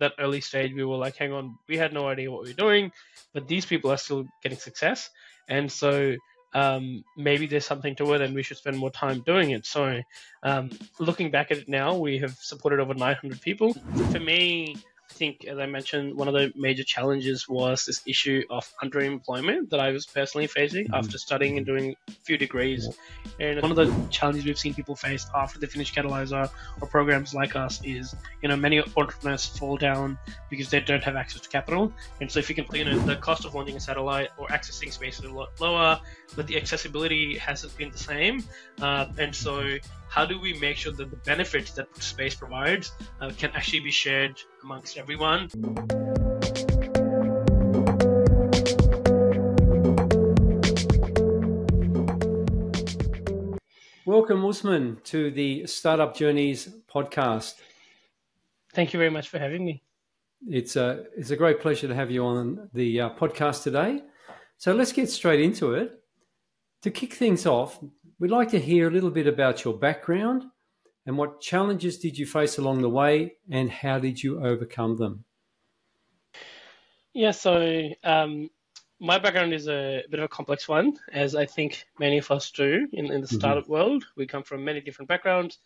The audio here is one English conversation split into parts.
that early stage, we were like, hang on, we had no idea what we were doing, but these people are still getting success. And so um, maybe there's something to it and we should spend more time doing it. So, um, looking back at it now, we have supported over 900 people. For me, I think, as I mentioned, one of the major challenges was this issue of underemployment that I was personally facing mm-hmm. after studying and doing a few degrees. And one of the challenges we've seen people face after they finish Catalysr or programs like us is, you know, many entrepreneurs fall down because they don't have access to capital. And so if you can, you know, the cost of launching a satellite or accessing space is a lot lower, but the accessibility hasn't been the same. Uh, and so how do we make sure that the benefits that space provides uh, can actually be shared amongst everyone? Welcome, Usman, to the Startup Journeys podcast. Thank you very much for having me. It's a, it's a great pleasure to have you on the uh, podcast today. So let's get straight into it. To kick things off, We'd like to hear a little bit about your background and what challenges did you face along the way and how did you overcome them? Yeah, so um, my background is a bit of a complex one, as I think many of us do in, in the mm-hmm. startup mm-hmm. world. We come from many different backgrounds.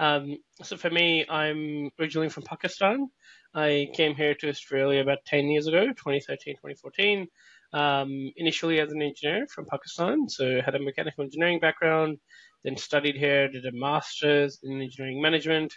Um, so for me, I'm originally from Pakistan. I came here to Australia about 10 years ago, 2013, 2014 um, initially as an engineer from Pakistan, so had a mechanical engineering background, then studied here, did a master's in engineering management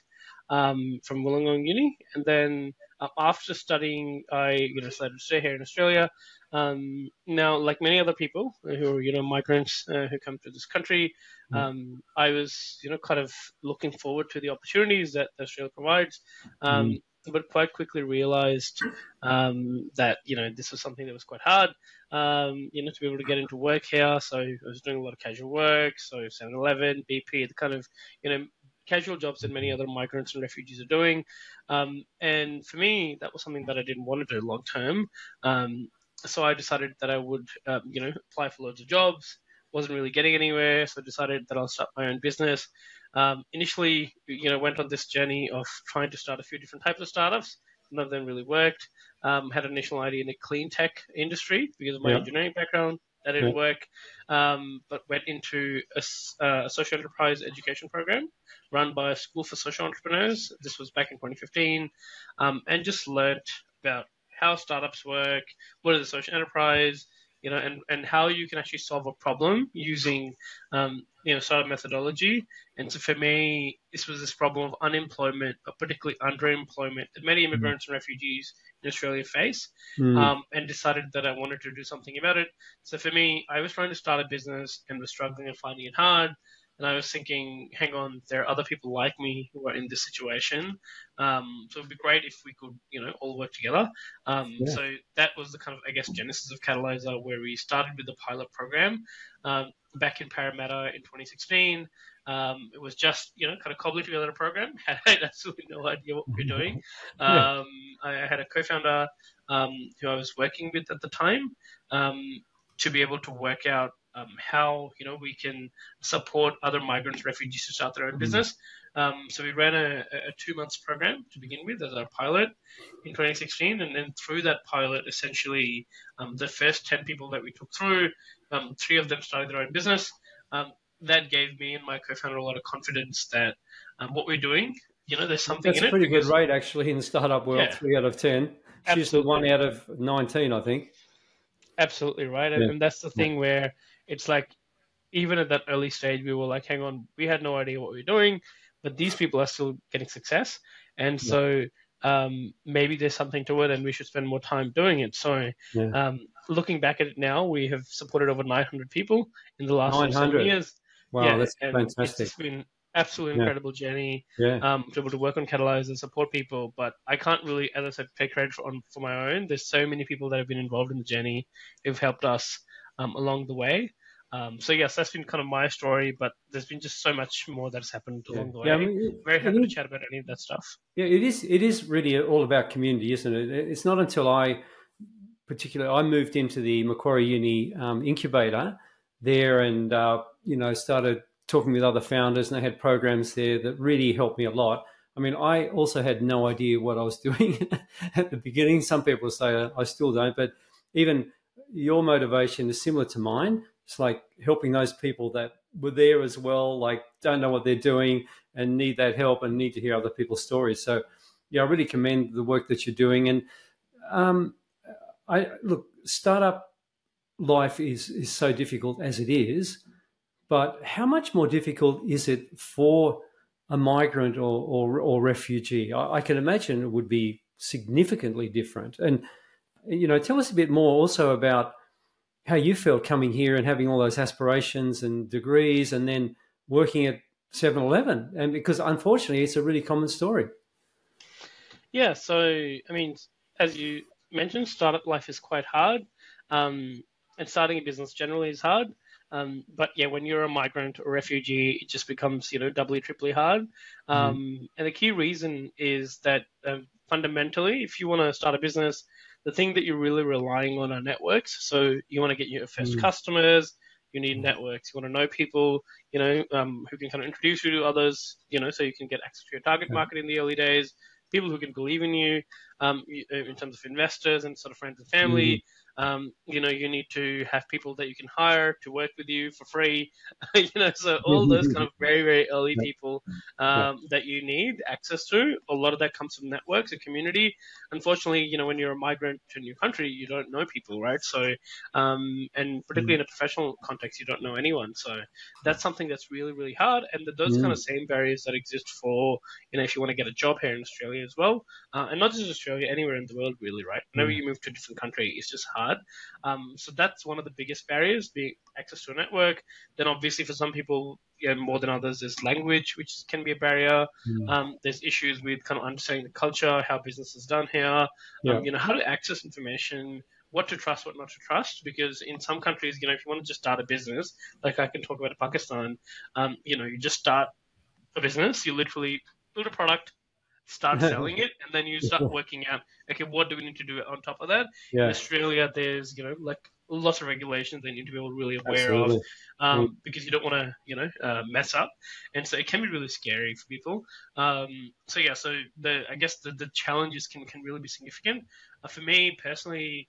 um, from Wollongong Uni, and then uh, after studying, I you know decided to stay here in Australia. Um, now, like many other people who are you know migrants uh, who come to this country, mm. um, I was you know kind of looking forward to the opportunities that Australia provides. Um, mm but quite quickly realized um, that you know this was something that was quite hard. Um, you know, to be able to get into work here. So I was doing a lot of casual work. So 7-Eleven, BP, the kind of you know casual jobs that many other migrants and refugees are doing. Um, and for me, that was something that I didn't want to do long term. Um, so I decided that I would, um, you know, apply for loads of jobs. Wasn't really getting anywhere, so I decided that I'll start my own business. Um, initially, you know, went on this journey of trying to start a few different types of startups. None of them really worked. Um, had an initial idea in the clean tech industry because of my yeah. engineering background. That didn't yeah. work, um, but went into a, uh, a, social enterprise education program run by a school for social entrepreneurs. This was back in 2015, um, and just learned about how startups work, what is a social enterprise, you know, and, and how you can actually solve a problem using, um, you know, startup methodology. And so for me, this was this problem of unemployment, but particularly underemployment that many mm-hmm. immigrants and refugees in Australia face, mm. um, and decided that I wanted to do something about it. So for me, I was trying to start a business and was struggling and finding it hard. And I was thinking, hang on, there are other people like me who are in this situation. Um, so it'd be great if we could, you know, all work together. Um, yeah. So that was the kind of, I guess, genesis of Catalysr, where we started with the pilot program um, back in Parramatta in 2016. Um, it was just, you know, kind of cobbling together a program. I had absolutely no idea what we were doing. Um, I had a co-founder um, who I was working with at the time to be able to work out um, how you know we can support other migrants, refugees to start their own mm-hmm. business. Um, so we ran a, a, two months program to begin with as our pilot in 2016, and then through that pilot, essentially um, the first 10 people that we took through, um, three of them started their own business. Um, that gave me and my co-founder a lot of confidence that um, what we're doing, you know, there's something. That's a pretty good rate actually in the startup world. Yeah. Three out of ten. She's the one out of 19, I think. Absolutely right, yeah. and that's the thing where it's like even at that early stage, we were like, hang on, we had no idea what we were doing, but these people are still getting success. And yeah. so um, maybe there's something to it and we should spend more time doing it. So yeah. um, looking back at it now, we have supported over 900 people in the last 900. years. Wow, yeah, that's fantastic. It's been absolutely incredible journey yeah. Um, to be able to work on Catalyze and support people. But I can't really, as I said, take credit for, on, for my own. There's so many people that have been involved in the journey who've helped us um, along the way. Um, so yes, that's been kind of my story, but there's been just so much more that's happened along the way. Yeah, I mean, Very happy to chat about any of that stuff. Yeah, it is. It is really all about community, isn't it? It's not until I, particularly, I moved into the Macquarie Uni um, incubator there, and uh, you know started talking with other founders, and they had programs there that really helped me a lot. I mean, I also had no idea what I was doing at the beginning. Some people say I still don't, but even your motivation is similar to mine. It's like helping those people that were there as well, like don't know what they're doing and need that help and need to hear other people's stories. So, yeah, I really commend the work that you're doing. And um, I look, startup life is is so difficult as it is, but how much more difficult is it for a migrant or or, or refugee? I, I can imagine it would be significantly different. And you know, tell us a bit more also about how you felt coming here and having all those aspirations and degrees, and then working at 7-Eleven. And because unfortunately, it's a really common story. Yeah. So I mean, as you mentioned, startup life is quite hard. Um, and starting a business generally is hard. Um, but yeah, when you're a migrant or refugee, it just becomes you know doubly, triply hard. Mm-hmm. Um, mm. And the key reason is that uh, fundamentally, if you want to start a business, the thing that you're really relying on are networks. So you want to get your first mm. customers. You need mm. networks. You want to know people, you know, um, who can kind of introduce you to others, you know, so you can get access to your target market in the early days. People who can believe in you, um, in terms of investors and sort of friends and family. Mm. Um, you know, you need to have people that you can hire to work with you for free. you know, so all those kind of very, very early people um, that you need access to. A lot of that comes from networks, a community. Unfortunately, you know, when you're a migrant to a new country, you don't know people, right? So, um, and particularly in a professional context, you don't know anyone. So that's something that's really, really hard. And those kind of same barriers that exist for, you know, if you want to get a job here in Australia as well, uh, and not just Australia, anywhere in the world, really, right? Whenever you move to a different country, it's just hard. Um, so that's one of the biggest barriers, being access to a network. Then obviously for some people, yeah, more than others, is language, which can be a barrier. Mm. Um, there's issues with kind of understanding the culture, how business is done here. Um, yeah. Um, you know, how to access information, what to trust, what not to trust. Because in some countries, you know, if you want to just start a business, like I can talk about Pakistan, um, you know, you just start a business, you literally build a product, start selling it, and then you start working out, okay, what do we need to do on top of that? Yeah. In Australia, there's you know like lots of regulations they need to be really aware Absolutely. of um, mm. because you don't want to you know uh, mess up and so it can be really scary for people um, so yeah so the i guess the, the challenges can, can really be significant uh, for me personally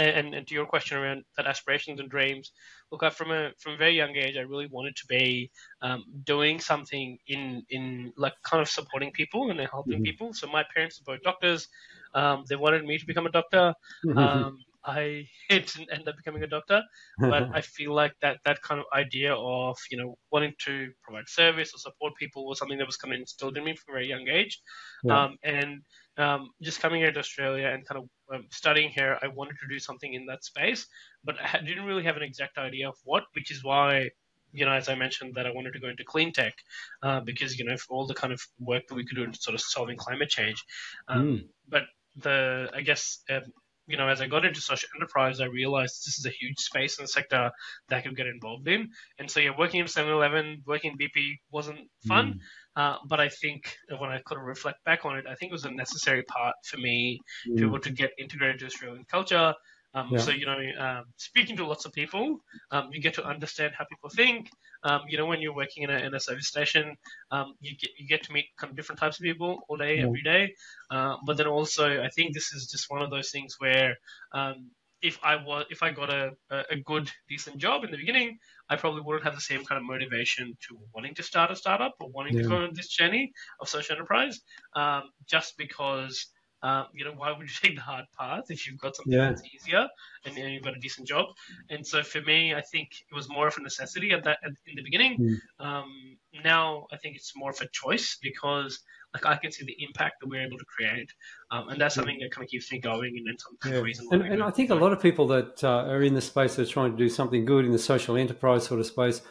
and, and to your question around that aspirations and dreams, look, I, from a from a very young age, I really wanted to be um, doing something in in like kind of supporting people and helping mm-hmm. people. So my parents are both doctors. Um, they wanted me to become a doctor. Mm-hmm. Um, I didn't end up becoming a doctor, but I feel like that that kind of idea of you know wanting to provide service or support people was something that was kind of instilled in me from a very young age, yeah. um, and um, just coming here to Australia and kind of um, studying here, I wanted to do something in that space, but I didn't really have an exact idea of what, which is why you know, as I mentioned, that I wanted to go into clean tech uh, because you know for all the kind of work that we could do in sort of solving climate change. Um, mm. But the I guess um, you know, as I got into social enterprise, I realized this is a huge space and sector that I could get involved in. And so, yeah, working in 7-Eleven, working in BP wasn't fun. Mm. Uh, but I think when I kind of reflect back on it, I think it was a necessary part for me mm. to be mm. able to get integrated to Australian culture, um, yeah. So you know, um, speaking to lots of people, um, you get to understand how people think. Um, you know, when you're working in a, in a service station, um, you get you get to meet kind of different types of people all day, yeah. every day. Uh, but then also, I think this is just one of those things where um, if I was if I got a, a good decent job in the beginning, I probably wouldn't have the same kind of motivation to wanting to start a startup or wanting yeah. to go on this journey of social enterprise, just because um, you know, why would you take the hard path if you've got something yeah. that's easier and you know, you've got a decent job? And so for me, I think it was more of a necessity at that at, in the beginning. Mm. Um, now I think it's more of a choice because like I can see the impact that we're able to create, um, and that's something that kind of keeps me going and then some kind yeah. of reason. And, and I think a lot of people that uh, are in the space that are trying to do something good in the social enterprise sort of space,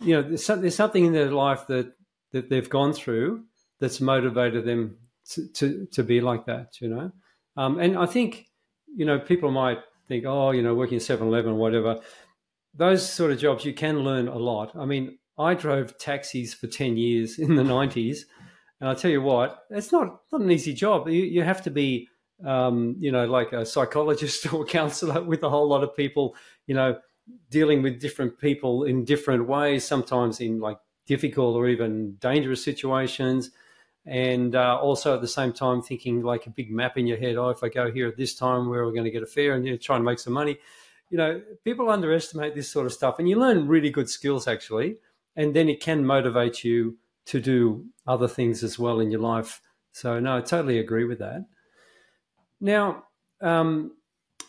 you know, there's, there's something in their life that that they've gone through that's motivated them to, to, be like that, you know. Um, and I think, you know, people might think, oh, you know, working at 7 Eleven or whatever, those sort of jobs, you can learn a lot. I mean, I drove taxis for 10 years in the 90s. And I tell you what, it's not, not an easy job. You, you have to be, um, you know, like a psychologist or counselor with a whole lot of people, you know, dealing with different people in different ways, sometimes in like difficult or even dangerous situations and uh, also at the same time thinking like a big map in your head. Oh, if I go here at this time, where are we going to get a fare? And you're trying to make some money. You know, people underestimate this sort of stuff, and you learn really good skills actually, and then it can motivate you to do other things as well in your life. So, no, I totally agree with that. Now, um,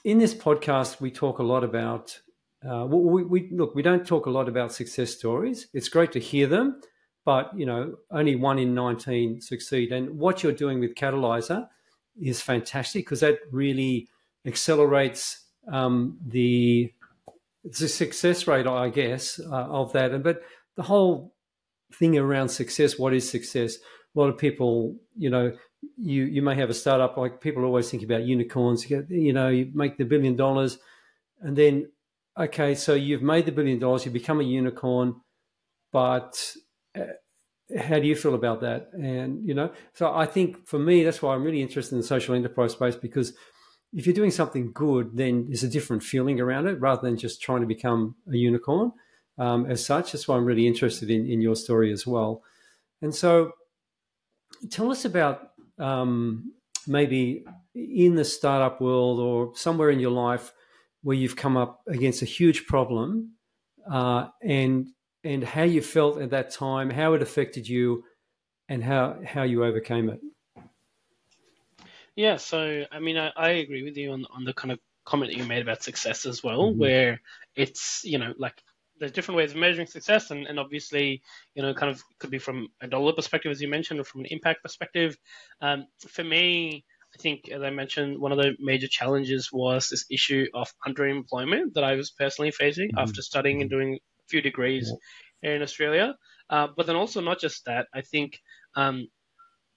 in this podcast, we talk a lot about. Uh, we, we look. We don't talk a lot about success stories. It's great to hear them, but you know, only one in nineteen succeed. And what you're doing with Catalysr is fantastic because that really accelerates um, the the success rate, I guess, uh, of that. And but the whole thing around success, what is success? A lot of people, you know, you you may have a startup like people always think about unicorns. You, get, you know, you make the billion dollars, and then okay, so you've made the billion dollars, you become a unicorn, but uh, how do you feel about that? And you know, so I think for me, that's why I'm really interested in the social enterprise space because if you're doing something good, then there's a different feeling around it rather than just trying to become a unicorn um, as such. That's why I'm really interested in, in your story as well. And so, tell us about um, maybe in the startup world or somewhere in your life where you've come up against a huge problem uh, and and how you felt at that time, how it affected you, and how how you overcame it. Yeah, so I mean, I, I agree with you on on the kind of comment that you made about success as well, mm-hmm. where it's you know like there's different ways of measuring success, and, and obviously, you know, kind of could be from a dollar perspective, as you mentioned, or from an impact perspective. Um, for me, I think, as I mentioned, one of the major challenges was this issue of underemployment that I was personally facing mm-hmm. after studying and doing a few degrees yeah. here in Australia. Uh, but then also not just that, I think um,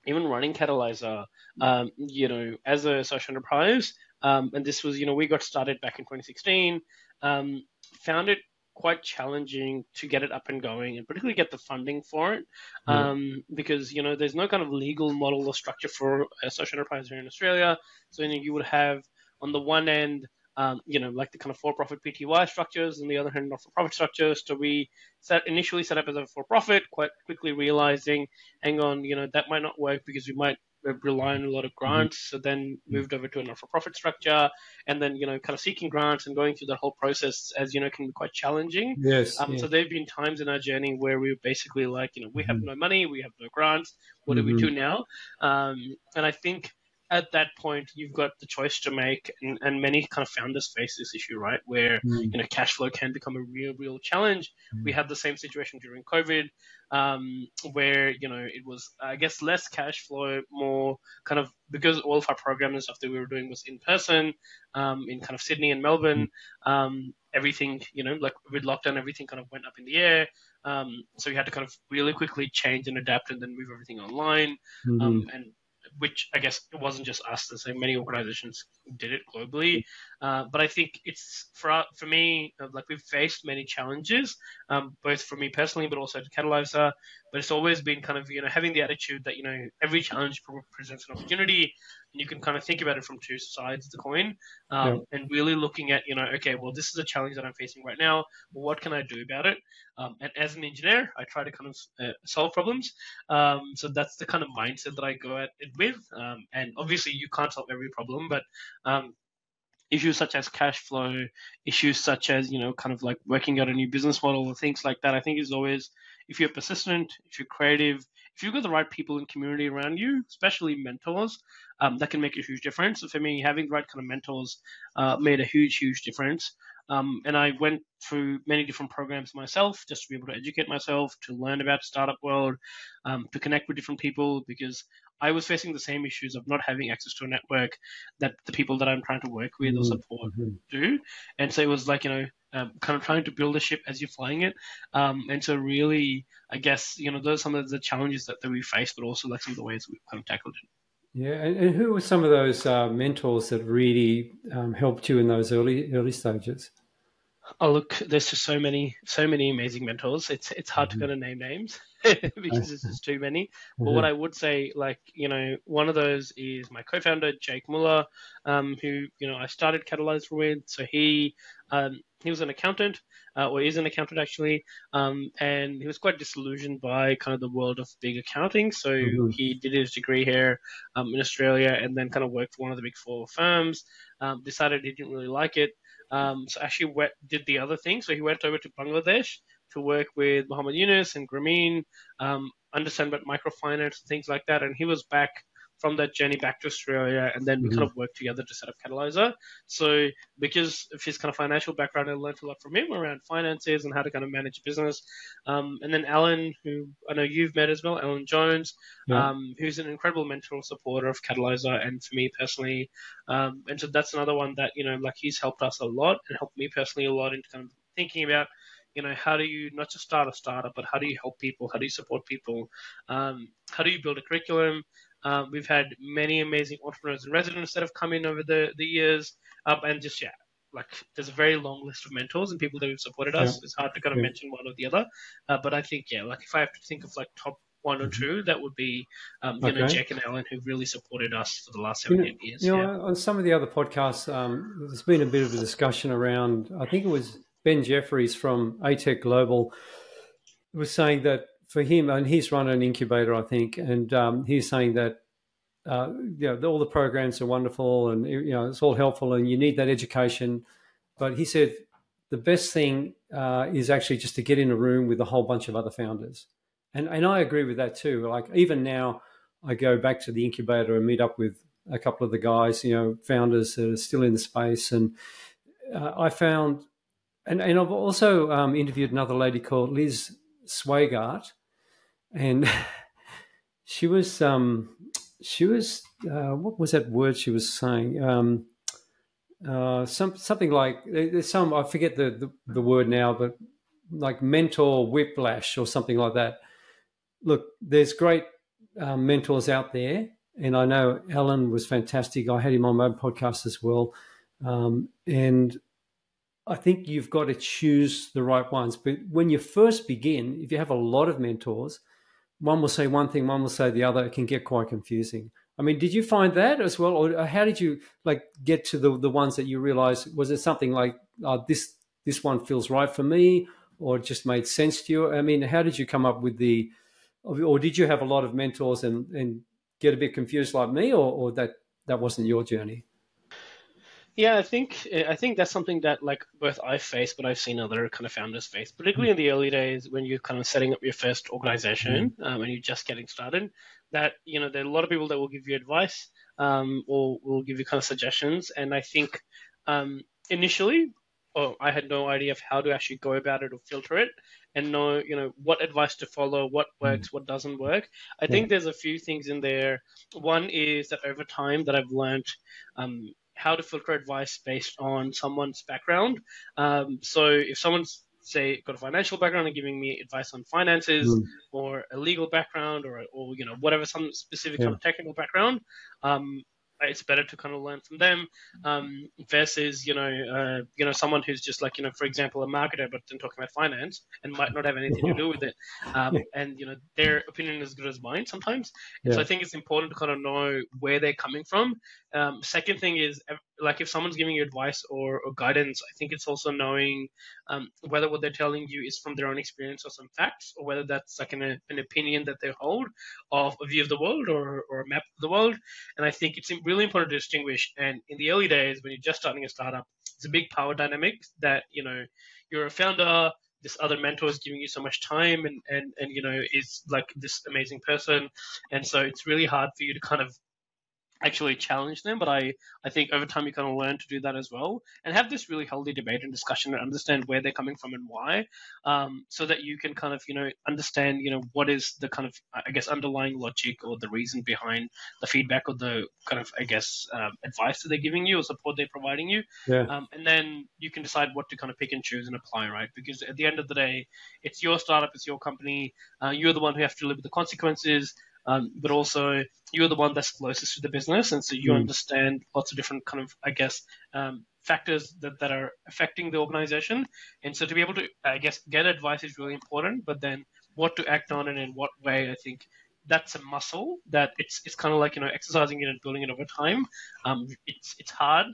even running Catalysr, um, you know, as a social enterprise, um, and this was, you know, we got started back in 2016, um, found it quite challenging to get it up and going and particularly get the funding for it um, because you know there's no kind of legal model or structure for a social enterprise here in australia. So you, know, you would have on the one end um, you know like the kind of for-profit pty structures and the other hand not-for-profit structures. So we set initially set up as a for-profit quite quickly realizing hang on you know that might not work because we might rely on a lot of mm-hmm. grants. Mm-hmm. So then moved over to a not-for-profit structure, and then you know, kind of seeking grants and going through that whole process, as you know, can be quite challenging. Yes. Um, So there've been times in our journey where we were basically like, you know, we have mm-hmm. no money, we have no grants. What mm-hmm. do we do now? Um, and I think at that point you've got the choice to make and, and many kind of founders face this issue right where mm. you know cash flow can become a real real challenge mm. we had the same situation during covid um, where you know it was i guess less cash flow more kind of because all of our programs and stuff that we were doing was in person um, in kind of sydney and melbourne mm. um, everything you know like with lockdown everything kind of went up in the air um, so we had to kind of really quickly change and adapt and then move everything online mm-hmm. Um, and which I guess it wasn't just us. There's many organizations did it globally. Uh, but I think it's for for me, uh, like we've faced many challenges, um, both for me personally, but also to Catalysr. But it's always been kind of you know having the attitude that you know every challenge presents an opportunity, and you can kind of think about it from two sides of the coin, um, yeah. and really looking at you know okay, well this is a challenge that I'm facing right now. Well, what can I do about it? Um, and as an engineer, I try to kind of uh, solve problems. Um, so that's the kind of mindset that I go at it with. Um, and obviously, you can't solve every problem, but um, issues such as cash flow, issues such as you know, kind of like working out a new business model, or things like that. I think is always if you're persistent, if you're creative, if you've got the right people and community around you, especially mentors, um, that can make a huge difference. So for me, having the right kind of mentors uh, made a huge, huge difference. Um, and I went through many different programs myself just to be able to educate myself, to learn about startup world, um, to connect with different people because I was facing the same issues of not having access to a network that the people that I'm trying to work with or mm-hmm. support mm-hmm. do. And so it was like, you know, um, kind of trying to build a ship as you're flying it. Um, and so really, I guess, you know, those are some of the challenges that, that we faced, but also like some of the ways we've kind of tackled it. Yeah, and, and who were some of those uh, mentors that really um, helped you in those early early stages? Oh look, there's just so many, so many amazing mentors. It's it's hard mm-hmm. to kind of name names because there's just too many. But mm-hmm. what I would say, like you know, one of those is my co-founder Jake Muller, um, who you know I started Catalysr with. So he um, he was an accountant, uh, or is an accountant actually, um, and he was quite disillusioned by kind of the world of big accounting. So mm-hmm. he did his degree here um, in Australia, and then kind of worked for one of the big four firms. Um, decided he didn't really like it, um, so actually went, did the other thing. So he went over to Bangladesh to work with Muhammad Yunus and Grameen, um, understand about microfinance and things like that. And he was back from that journey back to Australia, and then we mm-hmm. kind of worked together to set up Catalysr. So because of his kind of financial background, I learned a lot from him around finances and how to kind of manage a business. Um, and then Alan, who I know you've met as well, Alan Jones, yeah. um, who's an incredible mentor and supporter of Catalysr, and for me personally. Um, and so that's another one that you know, like he's helped us a lot and helped me personally a lot into kind of thinking about you know how do you not just start a startup but how do you help people how do you support people um, how do you build a curriculum um, we've had many amazing entrepreneurs and residents that have come in over the, the years, um, and just yeah, like there's a very long list of mentors and people that have supported us. Yeah. It's hard to kind of yeah. mention one or the other, uh, but I think yeah, like if I have to think of like top one or mm-hmm. two, that would be um, you okay. know Jack and Alan who really supported us for the last seven you know, years. You know, yeah. on some of the other podcasts, um, there's been a bit of a discussion around. I think it was Ben Jeffries from ATEC Global was saying that for him, and he's run an incubator, I think, and um, he's saying that uh, you know all the programs are wonderful and you know it's all helpful, and you need that education. But he said the best thing uh, is actually just to get in a room with a whole bunch of other founders, and and I agree with that too. Like even now, I go back to the incubator and meet up with a couple of the guys, you know, founders that are still in the space, and uh, I found. And, and I've also um, interviewed another lady called Liz Swagart, and she was um, she was uh, what was that word she was saying? Um, uh, some something like there's some I forget the, the, the word now, but like mentor whiplash or something like that. Look, there's great uh, mentors out there, and I know Alan was fantastic. I had him on my podcast as well, um, and I think you've got to choose the right ones. But when you first begin, if you have a lot of mentors, one will say one thing, one will say the other. It can get quite confusing. I mean, did you find that as well, or how did you like get to the the ones that you realized? Was it something like oh, this this one feels right for me, or just made sense to you? I mean, how did you come up with the, or did you have a lot of mentors and and get a bit confused like me, or, or that that wasn't your journey? Yeah, I think I think that's something that like both I've faced, but I've seen other kind of founders face, particularly in the early days when you're kind of setting up your first organization mm-hmm. um, and you're just getting started. That you know there are a lot of people that will give you advice um, or will give you kind of suggestions, and I think um, initially, oh, I had no idea of how to actually go about it or filter it and know you know what advice to follow, what mm. works, what doesn't work. I yeah. think there's a few things in there. One is that over time that I've learned um, how to filter advice based on someone's background. Um, so if someone's say got a financial background and giving me advice on finances mm. or a legal background or, or you know whatever some specific yeah. kind of technical background um, it's better to kind of learn from them um, versus you know uh, you know someone who's just like you know for example a marketer but then talking about finance and might not have anything to do with it. Um, and you know their opinion is as good as mine sometimes. Yeah. so I think it's important to kind of know where they're coming from. Um, second thing is like if someone's giving you advice or, or guidance I think it's also knowing um, whether what they're telling you is from their own experience or some facts or whether that's like an, an opinion that they hold of a view of the world or, or a map of the world and I think it's really important to distinguish. And in the early days, when you're just starting a startup, it's a big power dynamic that, you know, you're a founder, this other mentor is giving you so much time and, and, and, you know, is like this amazing person. And so it's really hard for you to kind of actually challenge them. But I, I think over time you kind of learn to do that as well and have this really healthy debate and discussion and understand where they're coming from and why, um, so that you can kind of, you know, understand, you know, what is the kind of, I guess, underlying logic or the reason behind the feedback or the kind of, I guess, um, advice that they're giving you or support they're providing you. Yeah. Um, and then you can decide what to kind of pick and choose and apply, right? Because at the end of the day, it's your startup, it's your company. Uh, you're the one who have to live with the consequences um, but also you're the one that's closest to the business, and so you mm. understand lots of different kind of, I guess, um, factors that, that are affecting the organization. And so to be able to, I guess, get advice is really important, but then what to act on and in what way, I think that's a muscle that it's it's kind of like you know exercising it and building it over time. Um, it's it's hard,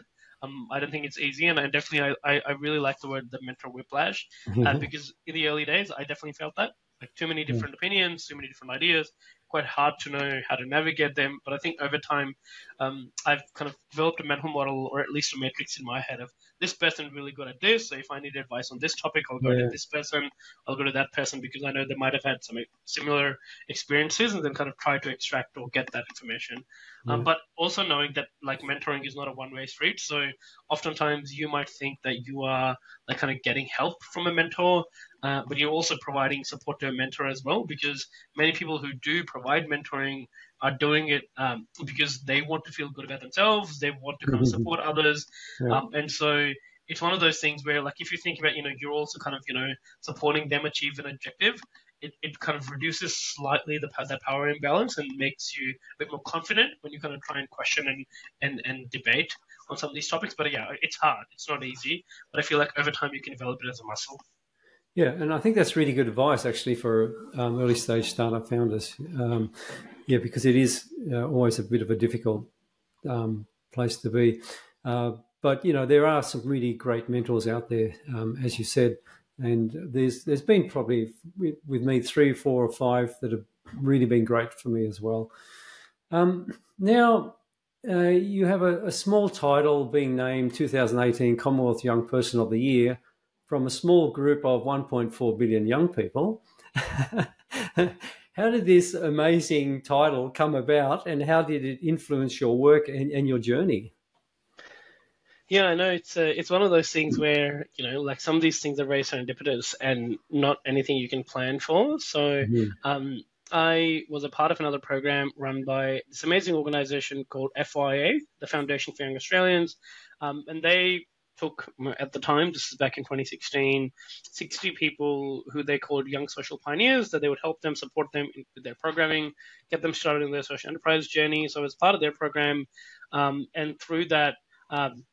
Um, I don't think it's easy, and I definitely I, I really like the word the mentor whiplash uh, because in the early days I definitely felt that like too many different opinions, too many different ideas, quite hard to know how to navigate them. But I think over time, um, I've kind of developed a mental model or at least a matrix in my head of this person really good at this. So if I need advice on this topic, I'll go yeah. to this person. I'll go to that person because I know they might have had some similar experiences and then kind of try to extract or get that information. Yeah. Um, but also knowing that like mentoring is not a one way street. So oftentimes you might think that you are like kind of getting help from a mentor, uh, but you're also providing support to a mentor as well because many people who do provide mentoring are doing it um, because they want to feel good about themselves. They want to kind of mm-hmm. support others, yeah. um, and so it's one of those things where, like, if you think about, you know, you're also kind of, you know, supporting them achieve an objective. It, it kind of reduces slightly the that power imbalance and makes you a bit more confident when you kind of try and question and, and, and debate on some of these topics. But yeah, it's hard. It's not easy. But I feel like over time you can develop it as a muscle. Yeah, and I think that's really good advice actually for um, early stage startup founders. Um, yeah, because it is uh, always a bit of a difficult um, place to be. Uh, but you know, there are some really great mentors out there, um, as you said, and there's there's been probably with, me three, four, or five that have really been great for me as well. Um, now. Uh, you have a, a small title being named 2018 Commonwealth Young Person of the Year from a small group of 1.4 billion young people. how did this amazing title come about and how did it influence your work and, and your journey? Yeah, I know it's uh, it's one of those things where you know, like some of these things are very serendipitous and not anything you can plan for. So, mm-hmm. um, I was a part of another program run by this amazing organization called FYA, the Foundation for Young Australians, um, and they took at the time, this is back in 2016, 60 people who they called young social pioneers that they would help them, support them with their programming, get them started in their social enterprise journey. So as part of their program, um, and through that, um,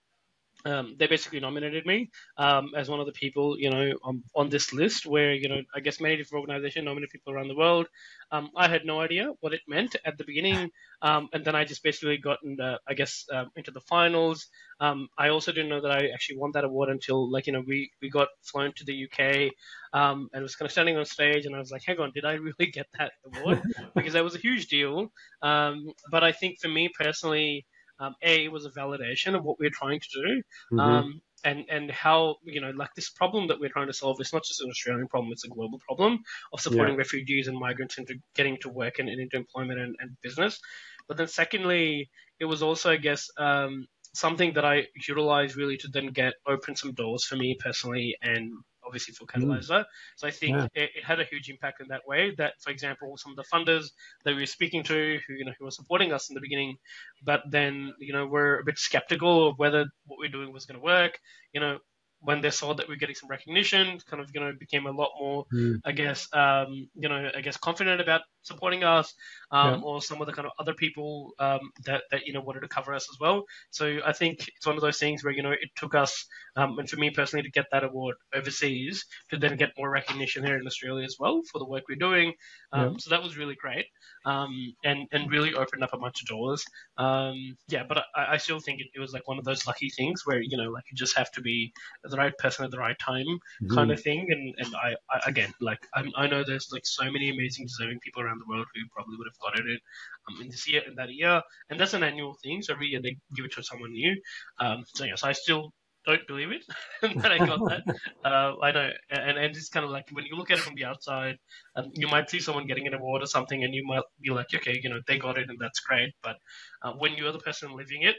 um, they basically nominated me um, as one of the people, you know, on, on, this list where, you know, I guess many different organizations nominate people around the world. Um, I had no idea what it meant at the beginning. Um, and then I just basically got, in the, I guess, uh, into the finals. Um, I also didn't know that I actually won that award until, like, you know, we, we got flown to the UK um, and was kind of standing on stage. And I was like, hang on, did I really get that award? because that was a huge deal. but I think for me personally, um, a was a validation of what we're trying to do. Mm-hmm. Um, and, and how you know like this problem that we're trying to solve is not just an Australian problem; it's a global problem of supporting yeah. refugees and migrants into getting to work and, and into employment and, and, business. But then, secondly, it was also, I guess, um, something that I utilized really to then get open some doors for me personally and obviously for Catalysr. Mm. So I think yeah. it, it, had a huge impact in that way. That, for example, some of the funders that we were speaking to, who you know who were supporting us in the beginning, but then you know were a bit skeptical of whether what we're doing was going to work. You know, when they saw that we are getting some recognition, kind of you know became a lot more, mm. I guess, um, you know, I guess confident about supporting us, um, yeah. or some of the kind of other people um, that that you know wanted to cover us as well. So I think it's one of those things where you know it took us, um, and for me personally, to get that award overseas to then get more recognition here in Australia as well for the work we're doing. Um, yeah. So that was really great, um, and and really opened up a bunch of doors. yeah, but I, I still think it, it, was like one of those lucky things where you know like you just have to be the right person at the right time mm-hmm. kind of thing. And and I, I again like I, I know there's like so many amazing deserving people around the world who probably would have gotten it um, in this year and that year. And that's an annual thing. So every year they give it to someone new. Um, so yes, I still don't believe it that I got that. Uh, I know, and and it's kind of like when you look at it from the outside, um, you might see someone getting an award or something, and you might be like, okay, you know, they got it, and that's great. But uh, when you're the person living it,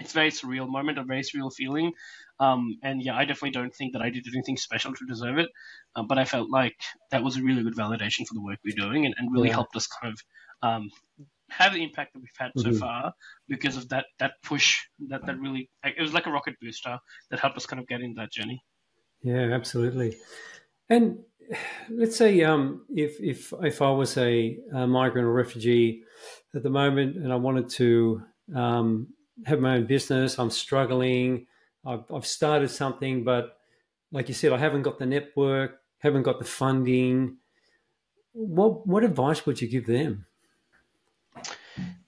it's a very surreal moment, a very surreal feeling. Um, and yeah, I definitely don't think that I did anything special to deserve it. Uh, but I felt like that was a really good validation for the work we're doing and, and really yeah. helped us kind of um, have the impact that we've had mm-hmm. so far because of that, that push that, that really, it was like a rocket booster that helped us kind of get in that journey. Yeah, absolutely. And let's say um, if, if, if I was a, a, migrant or refugee at the moment and I wanted to um, have my own business. I'm struggling. I've, I've started something, but like you said, I haven't got the network, haven't got the funding. What what advice would you give them?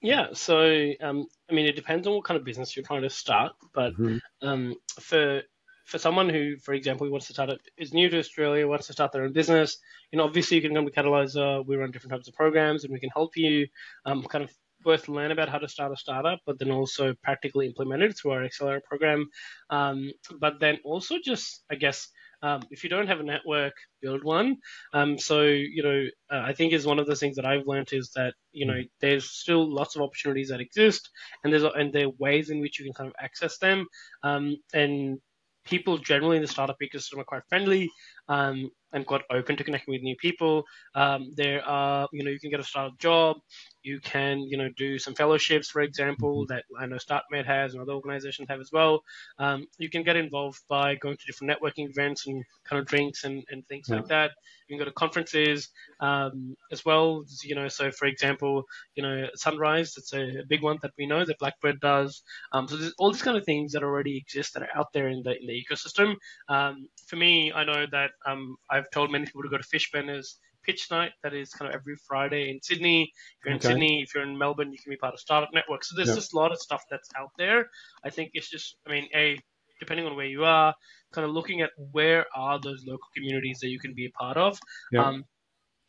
Yeah, so um, I mean, it depends on what kind of business you're trying to start, but mm-hmm. um, for for someone who, for example, wants to start it, is new to Australia, wants to start their own business, you know, obviously you can come to Catalysr. We run different types of programs, and we can help you um, kind of both learn about how to start a startup, but then also practically implement it through our accelerator program. Um, but then also just, I guess, um, if you don't have a network, build one. Um, so you know, uh, I think is one of the things that I've learned is that you know there's still lots of opportunities that exist, and there's and there are ways in which you can kind of access them. Um, and people generally in the startup ecosystem are quite friendly um, and quite open to connecting with new people. Um, there are, you know, you can get a startup job. You can, you know, do some fellowships, for example, mm-hmm. that I know Startmate has and other organizations have as well. Um, you can get involved by going to different networking events and kind of drinks and, and things yeah. like that. You can go to conferences um, as well. You know, so for example, you know, Sunrise, it's a, a big one that we know that Blackbird does. Um, so there's all these kind of things that already exist that are out there in the in the ecosystem. Um, for me, I know that um, I've told many people to go to Fishburners pitch night that is kind of every Friday in Sydney. If you're in okay. Sydney, if you're in Melbourne, you can be part of Startup Network. So there's yeah. just a lot of stuff that's out there. I think it's just, I mean, a depending on where you are, kind of looking at where are those local communities that you can be a part of. Yeah. Um,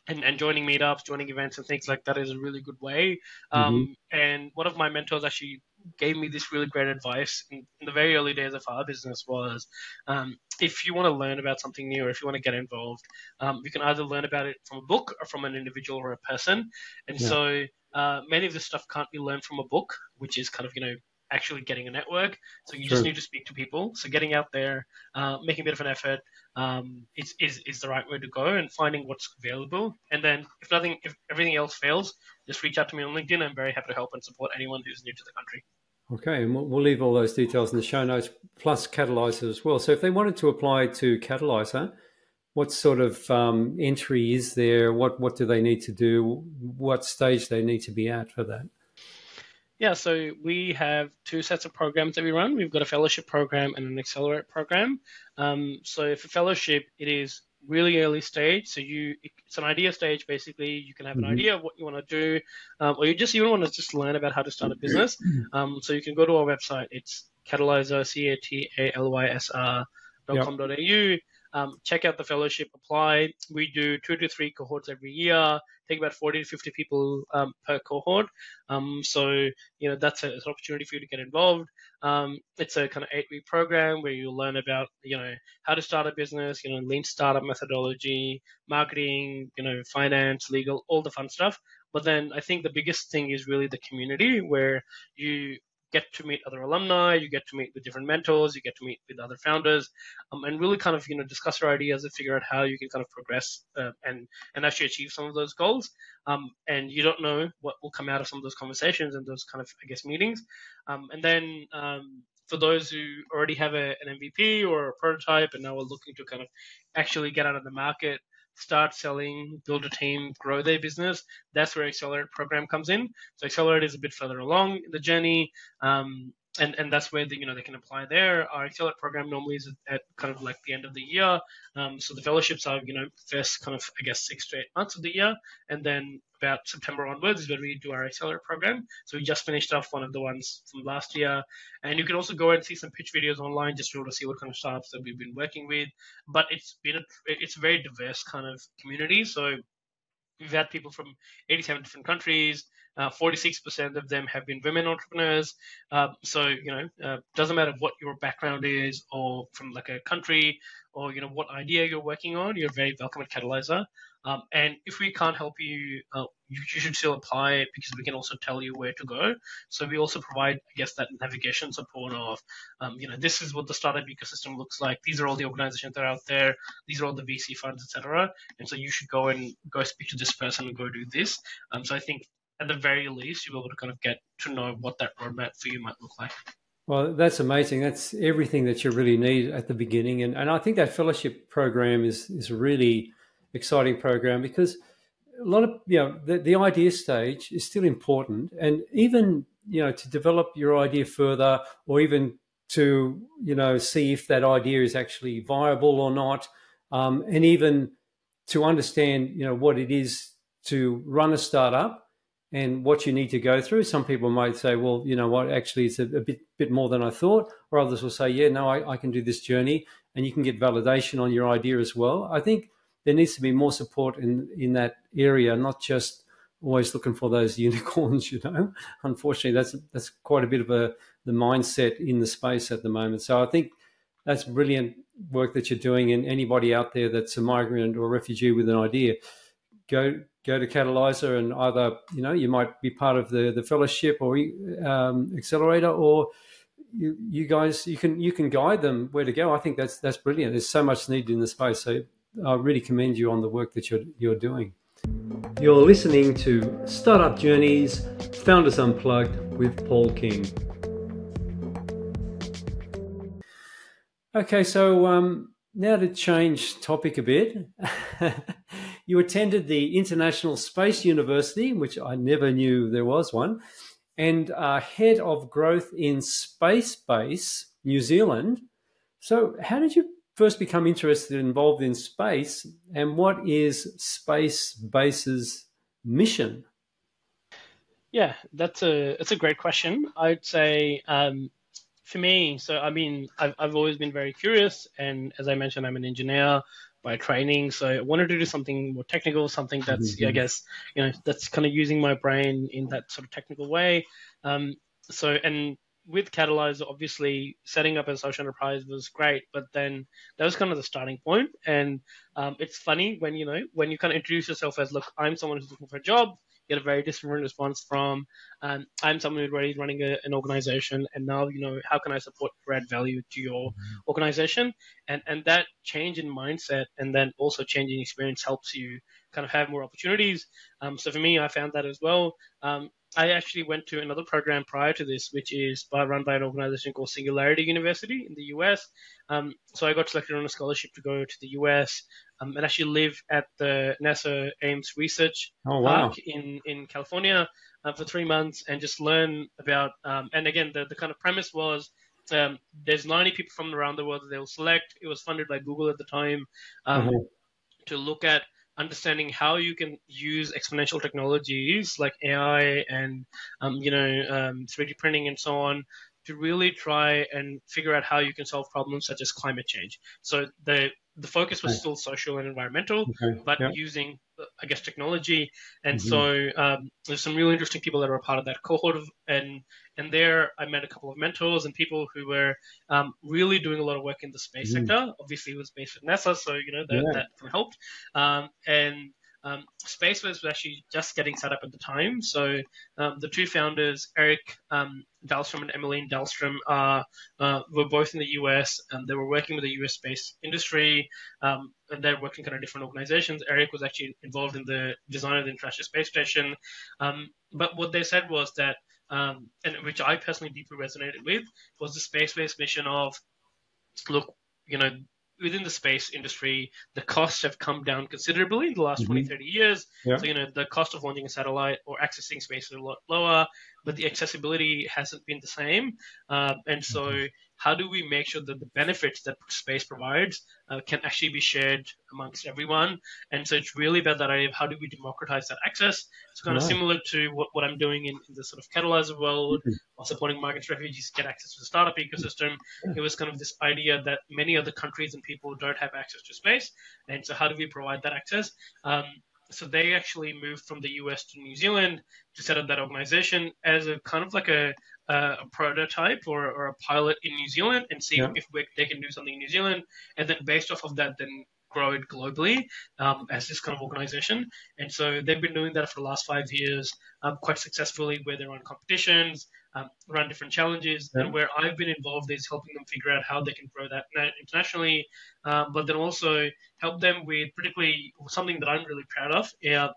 and, and joining meetups, joining events, and things like that is a really good way. Um, mm-hmm. And one of my mentors actually gave me this really great advice in, in the very early days of our business was um, if you want to learn about something new or if you want to get involved, um, you can either learn about it from a book or from an individual or a person. And yeah. so uh, many of this stuff can't be learned from a book, which is kind of, you know, actually getting a network. So you True. just need to speak to people. So getting out there, uh, making a bit of an effort um, is, is, is the right way to go and finding what's available. And then if nothing, if everything else fails, just reach out to me on LinkedIn. I'm very happy to help and support anyone who's new to the country. Okay, and we'll leave all those details in the show notes, plus Catalysr as well. So if they wanted to apply to Catalysr, what sort of um, entry is there? What what do they need to do? What stage they need to be at for that? Yeah, so we have two sets of programs that we run. We've got a fellowship program and an accelerate program. Um, so for fellowship, it is really early stage. So you, it's an idea stage. Basically, you can have an mm-hmm. idea of what you want to do, um, or you just even want to just learn about how to start a business. Um, so you can go to our website. It's Catalysr, C A T A L Y S R dot com dot au. Um, check out the fellowship, apply. We do two to three cohorts every year, take about 40 to 50 people um, per cohort. Um, so, you know, that's a, an opportunity for you to get involved. Um, it's a kind of eight week program where you'll learn about, you know, how to start a business, you know, lean startup methodology, marketing, you know, finance, legal, all the fun stuff. But then I think the biggest thing is really the community where you get to meet other alumni, you get to meet with different mentors, you get to meet with other founders, um, and really kind of you know discuss your ideas and figure out how you can kind of progress uh, and and actually achieve some of those goals. Um, and you don't know what will come out of some of those conversations and those kind of I guess meetings. Um, and then um, for those who already have a, an MVP or a prototype and now are looking to kind of actually get out of the market start selling, build a team, grow their business, that's where Accelerate program comes in. So Accelerate is a bit further along the journey. Um, and, and that's where the, you know they can apply there. Our Accelerate program normally is at kind of like the end of the year. Um, so the fellowships are you know first kind of I guess six to eight months of the year, and then about September onwards is when we do our Accelerate program. So we just finished off one of the ones from last year. And you can also go and see some pitch videos online just to be able to see what kind of startups that we've been working with. But it's been a, it's a very diverse kind of community. So we've had people from 87 different countries. Uh, 46% of them have been women entrepreneurs. Uh, so, you know, uh, doesn't matter what your background is or from like a country or, you know, what idea you're working on, you're very welcome at Catalysr. Um, and if we can't help you, uh, you, you, should still apply because we can also tell you where to go. So we also provide, I guess, that navigation support of, um, you know, this is what the startup ecosystem looks like. These are all the organizations that are out there. These are all the VC funds, etc. And so you should go and go speak to this person and go do this. Um, so I think at the very least, you'll be able to kind of get to know what that roadmap for you might look like. Well, that's amazing. That's everything that you really need at the beginning. And, and I think that fellowship program is, is a really exciting program because a lot of you know the, the idea stage is still important and even you know to develop your idea further or even to you know see if that idea is actually viable or not um, and even to understand you know what it is to run a startup and what you need to go through. Some people might say, well, you know what, actually, it's a, a bit, bit more than I thought. Or others will say, yeah, no, I, I, can do this journey. And you can get validation on your idea as well. I think there needs to be more support in, in that area, not just always looking for those unicorns, you know. Unfortunately, that's, that's quite a bit of a, the mindset in the space at the moment. So I think that's brilliant work that you're doing. And anybody out there that's a migrant or refugee with an idea, go go to Catalysr and either you know you might be part of the the fellowship or um, accelerator or you, you guys you can you can guide them where to go. I think that's that's brilliant. There's so much needed in the space. So I really commend you on the work that you're you're doing. You're listening to Startup Journeys Founders Unplugged with Paul King. Okay, so um, now to change topic a bit. you attended the International Space University, which I never knew there was one, and head of growth in SpaceBase, New Zealand. So, how did you first become interested, and involved in space, and what is SpaceBase's mission? Yeah, that's a that's a great question. I'd say um, for me, so I mean, I've I've always been very curious, and as I mentioned, I'm an engineer by training. So I wanted to do something more technical, something that's, mm-hmm. I guess, you know, that's kind of using my brain in that sort of technical way. Um, so, and with Catalysr, obviously setting up a social enterprise was great, but then that was kind of the starting point. And um, it's funny when, you know, when you kind of introduce yourself as, look, I'm someone who's looking for a job, You get a very different response from um, I'm someone who's already running a, an organization and now you know how can I support add value to your mm-hmm. organization and and that change in mindset and then also changing experience helps you kind of have more opportunities um, so for me I found that as well um, I actually went to another program prior to this, which is by, run by an organization called Singularity University in the US. Um, so I got selected on a scholarship to go to the US um, and actually live at the NASA Ames Research oh, wow. Park in, in California uh, for three months and just learn about. Um, and again, the, the kind of premise was um, there's 90 people from around the world that they'll select. It was funded by Google at the time um, mm-hmm. to look at understanding how you can use exponential technologies like AI and um, you know um, 3D printing and so on to really try and figure out how you can solve problems such as climate change. So the the focus was still social and environmental, okay. but yeah. using, I guess, technology. And mm-hmm. so um, there's some really interesting people that are a part of that cohort. Of, and and there I met a couple of mentors and people who were um, really doing a lot of work in the space mm-hmm. sector. Obviously, it was based at NASA, so you know that, yeah. that helped. Um, and um, Space was actually just getting set up at the time. So um, the two founders, Eric um, Dahlstrom and Emeline Dahlstrom, uh, were both in the US and they were working with the US space industry. Um, and they're working kind of different organizations. Eric was actually involved in the design of the International Space Station. Um, but what they said was that, um, and which I personally deeply resonated with, was the space-based mission of, look, you know, within the space industry, the costs have come down considerably in the last mm-hmm. 20, 30 years. Yeah. So, you know, the cost of launching a satellite or accessing space is a lot lower, but the accessibility hasn't been the same. Uh, and so, mm-hmm how do we make sure that the benefits that space provides uh, can actually be shared amongst everyone? And so it's really about that idea of how do we democratize that access. It's kind of similar to what, what I'm doing in, in the sort of Catalysr world, mm-hmm. or supporting migrants, refugees get access to the startup ecosystem. Yeah. It was kind of this idea that many other countries and people don't have access to space. And so how do we provide that access? Um, so they actually moved from the US to New Zealand to set up that organization as a kind of like a, a prototype or, or, a pilot in New Zealand and see yeah. if we, they can do something in New Zealand. And then based off of that, then grow it globally um, as this kind of organization. And so they've been doing that for the last five years um, quite successfully, where they run competitions, um, run different challenges, yeah. and where I've been involved is helping them figure out how they can grow that internationally, um, but then also help them with particularly something that I'm really proud of. Uh,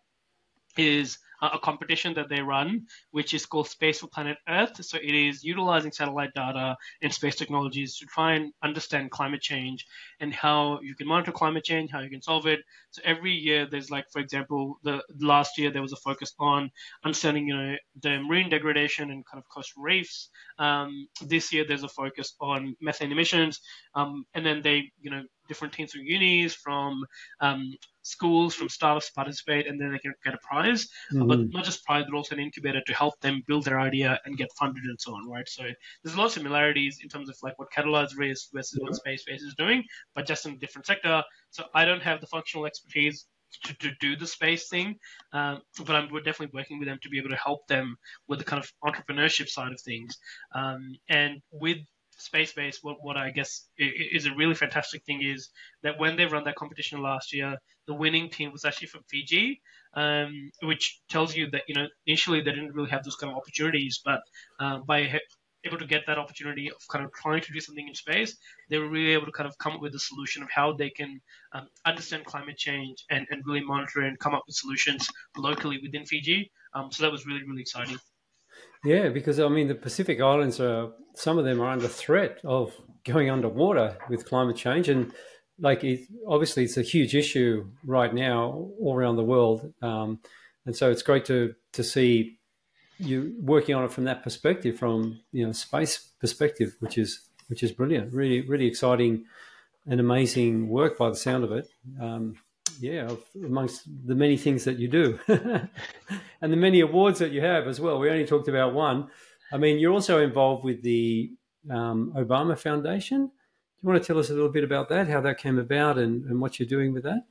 is a competition that they run, which is called Space for Planet Earth. So it is utilizing satellite data and space technologies to try and understand climate change and how you can monitor climate change, how you can solve it. So every year there's like, for example, the last year there was a focus on understanding, you know, the marine degradation and kind of coastal reefs. Um, this year there's a focus on methane emissions, um, and then they, you know, different teams from unis, from um, schools, from startups participate, and then they can get a prize. Mm-hmm. But not just prize, but also an incubator to help them build their idea and get funded and so on, right? So there's a lot of similarities in terms of like what Catalyze is versus what Spacebase is doing, but just in a different sector. So I don't have the functional expertise to, to do the space thing, um, but I'm, we're definitely working with them to be able to help them with the kind of entrepreneurship side of things. Um, and with SpaceBase, what, what I guess is a really fantastic thing is that when they run that competition last year, the winning team was actually from Fiji, um, which tells you that you know initially they didn't really have those kind of opportunities, but uh, by able to get that opportunity of kind of trying to do something in space, they were really able to kind of come up with a solution of how they can um, understand climate change and, and really monitor and come up with solutions locally within Fiji. Um, so that was really, really exciting. Yeah, because I mean, the Pacific Islands are some of them are under threat of going underwater with climate change, and like it, obviously it's a huge issue right now all around the world. Um, and so it's great to to see you working on it from that perspective, from you know space perspective, which is which is brilliant. Really, really exciting and amazing work by the sound of it. Um, yeah, amongst the many things that you do and the many awards that you have as well. We only talked about one. I mean, you're also involved with the um, Obama Foundation. Do you want to tell us a little bit about that, how that came about, and, and what you're doing with that?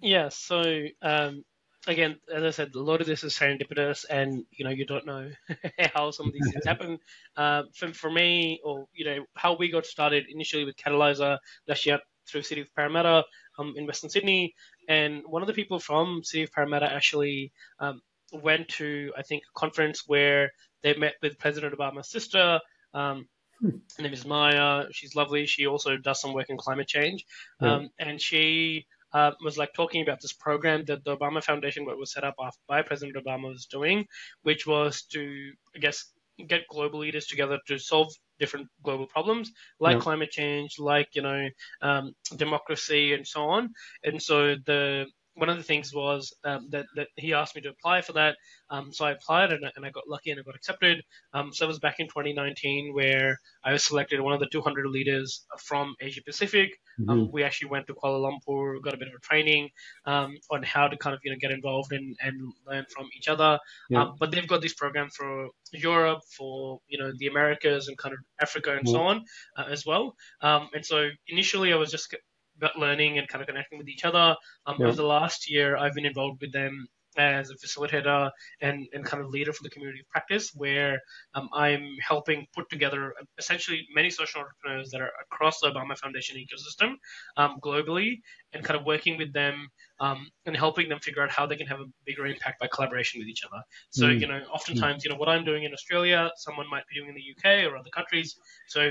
Yeah, so um, again, as I said, a lot of this is serendipitous, and you know you don't know how some of these things happen. Uh, for, for me, or you know how we got started initially with Catalysr, actually through City of Parramatta um, in Western Sydney, and one of the people from City of Parramatta actually um, went to I think a conference where they met with President Obama's sister. Um, hmm. her name is Maya. She's lovely. She also does some work in climate change, um, and she uh, was like talking about this program that the Obama Foundation what was set up by President Obama was doing, which was to I guess get global leaders together to solve different global problems like yeah. climate change, like you know um, democracy and so on. And so the one of the things was um, that, that he asked me to apply for that. Um, so I applied and, and I got lucky and I got accepted. Um, so it was back in 2019 where I was selected one of the 200 leaders from Asia Pacific. Um, mm-hmm. we actually went to Kuala Lumpur, got a bit of a training um, on how to kind of you know get involved and, and learn from each other. Yeah. Um, but they've got this program for Europe, for you know the Americas and kind of Africa and so on uh, as well. and so initially I was just learning and kind of connecting with each other. Um, yeah. Over the last year, I've been involved with them as a facilitator and, and kind of leader for the community of practice, where um, I'm helping put together essentially many social entrepreneurs that are across the Obama Foundation ecosystem um, globally and kind of working with them um, and helping them figure out how they can have a bigger impact by collaboration with each other. So, mm. you know, oftentimes, mm. you know, what I'm doing in Australia, someone might be doing in the UK or other countries. So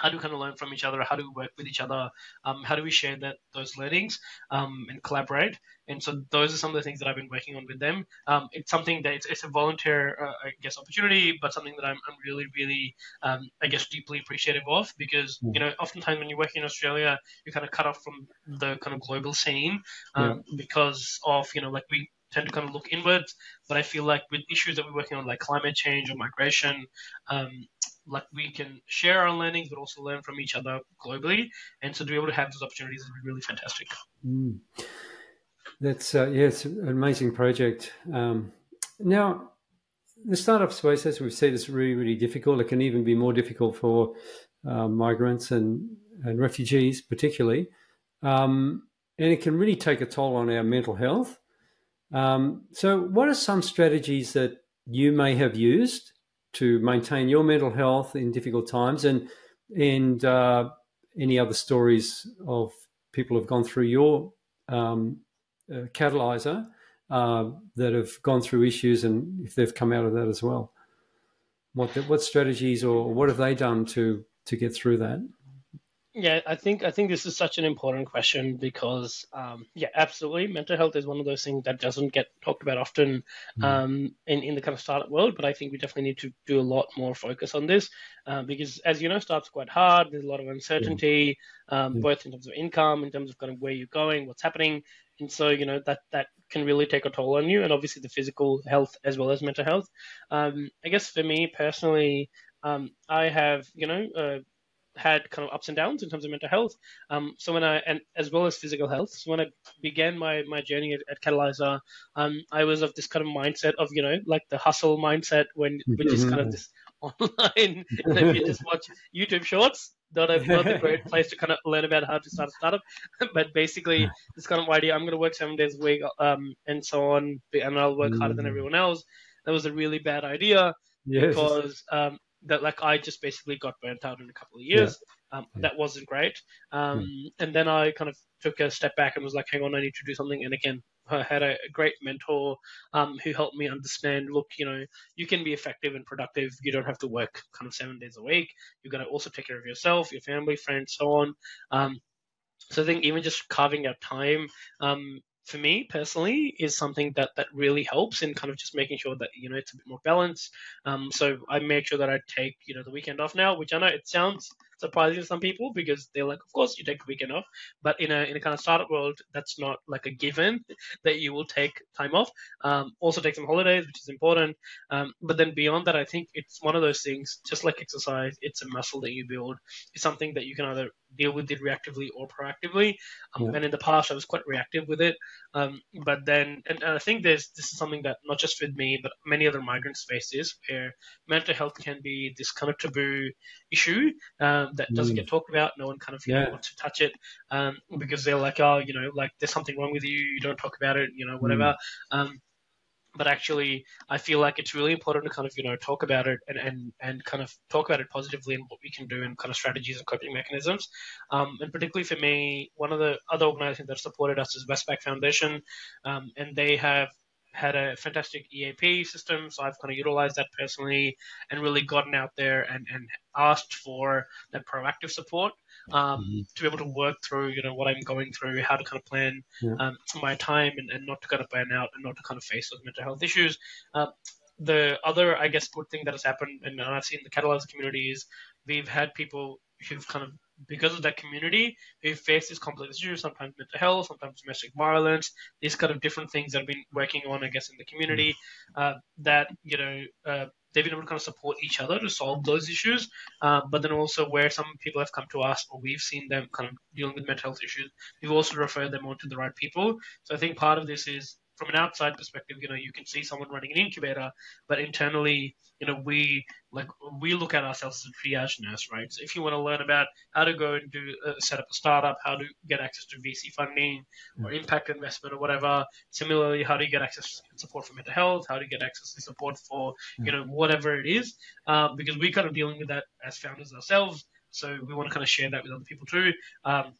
how do we kind of learn from each other? How do we work with each other? Um, how do we share that those learnings um, and collaborate? And so those are some of the things that I've been working on with them. Um, it's something that it's, it's a volunteer, uh, I guess, opportunity, but something that I'm, I'm really, really, um, I guess, deeply appreciative of because mm. you know, oftentimes when you work in Australia, you're kind of cut off from the kind of global scene um, yeah. because of you know, like we tend to kind of look inwards. But I feel like with issues that we're working on, like climate change or migration, um, like we can share our learnings, but also learn from each other globally. And so to be able to have those opportunities is really fantastic. Mm. That's uh, yeah, it's an amazing project. Um, now, the startup space, as we've said, is really really difficult. It can even be more difficult for uh, migrants and and refugees, particularly. Um, and it can really take a toll on our mental health. Um, so, what are some strategies that you may have used to maintain your mental health in difficult times, and and uh, any other stories of people who've gone through your um, uh, Catalysr uh, that have gone through issues, and if they've come out of that as well? What what strategies or what have they done to to get through that? Yeah, I think I think this is such an important question because, um, yeah, absolutely, mental health is one of those things that doesn't get talked about often mm. um, in in the kind of startup world. But I think we definitely need to do a lot more focus on this uh, because, as you know, startups quite hard. There's a lot of uncertainty, um, yeah. both in terms of income, in terms of kind of where you're going, what's happening, and so you know that that can really take a toll on you, and obviously the physical health as well as mental health. Um, I guess for me personally, um, I have you know. Uh, had kind of ups and downs in terms of mental health. Um, so when I and as well as physical health. So when I began my my journey at, at Catalysr, um, I was of this kind of mindset of you know like the hustle mindset when which is kind of this online. if you just watch YouTube Shorts, not a not a great place to kind of learn about how to start a startup. but basically, this kind of idea: I'm going to work seven days a week, um, and so on, and I'll work harder than mm. everyone else. That was a really bad idea yes. because um, that like I just basically got burnt out in a couple of years. Yeah. Um, yeah. That wasn't great. Um, mm. And then I kind of took a step back and was like, hang on, I need to do something. And again, I had a, great mentor um, who helped me understand look, you know, you can be effective and productive. You don't have to work kind of seven days a week. You've got to also take care of yourself, your family, friends, so on. Um, so I think even just carving out time um, for me personally is something that that really helps in kind of just making sure that you know it's a bit more balanced. Um, so I make sure that I take you know the weekend off now, which I know it sounds surprising to some people because they're like, of course you take a weekend off, but in a in a kind of startup world, that's not like a given that you will take time off. Um, also take some holidays, which is important. Um, but then beyond that, I think it's one of those things, just like exercise, it's a muscle that you build. It's something that you can either deal with it reactively or proactively. Um, yeah. And in the past, I was quite reactive with it. Um, but then, and, and, I think there's this is something that not just with me, but many other migrants face is where mental health can be this kind of taboo issue. Um, that doesn't mm. get talked about. No one kind of yeah. wants to touch it um, because they're like, oh, you know, like there's something wrong with you. You don't talk about it. You know, whatever. Mm. But actually, I feel like it's really important to kind of you know talk about it and and, and kind of talk about it positively and what we can do and kind of strategies and coping mechanisms. Um, and particularly for me, one of the other organizations that supported us is Westpac Foundation, um, and they have had a fantastic EAP system, so I've kind of utilized that personally and really gotten out there and, and asked for that proactive support um, mm-hmm. to be able to work through, you know, what I'm going through, how to kind of plan yeah. um, my time and, and not to kind of burn out and not to kind of face those mental health issues. Uh, the other, I guess, good thing that has happened, and I've seen the Catalysr community is we've had people who've kind of because of that community, who face these complex issues, sometimes mental health, sometimes domestic violence, these kind of different things that I've been working on, I guess, in the community, uh, that, you know, uh, they've been able to kind of support each other to solve those issues. Uh, but then also where some people have come to us or we've seen them kind of dealing with mental health issues, we've also referred them on to the right people. So I think part of this is from an outside perspective, you know, you can see someone running an incubator, but internally, you know, we like we look at ourselves as a triage nurse, right? So if you want to learn about how to go and do uh, set up a startup, how to get access to VC funding or impact investment or whatever. Similarly, how do you get access and support for mental health? How do you get access and support for you know whatever it is? Um, because we're kind of dealing with that as founders ourselves. So we want to kind of share that with other people too. Um,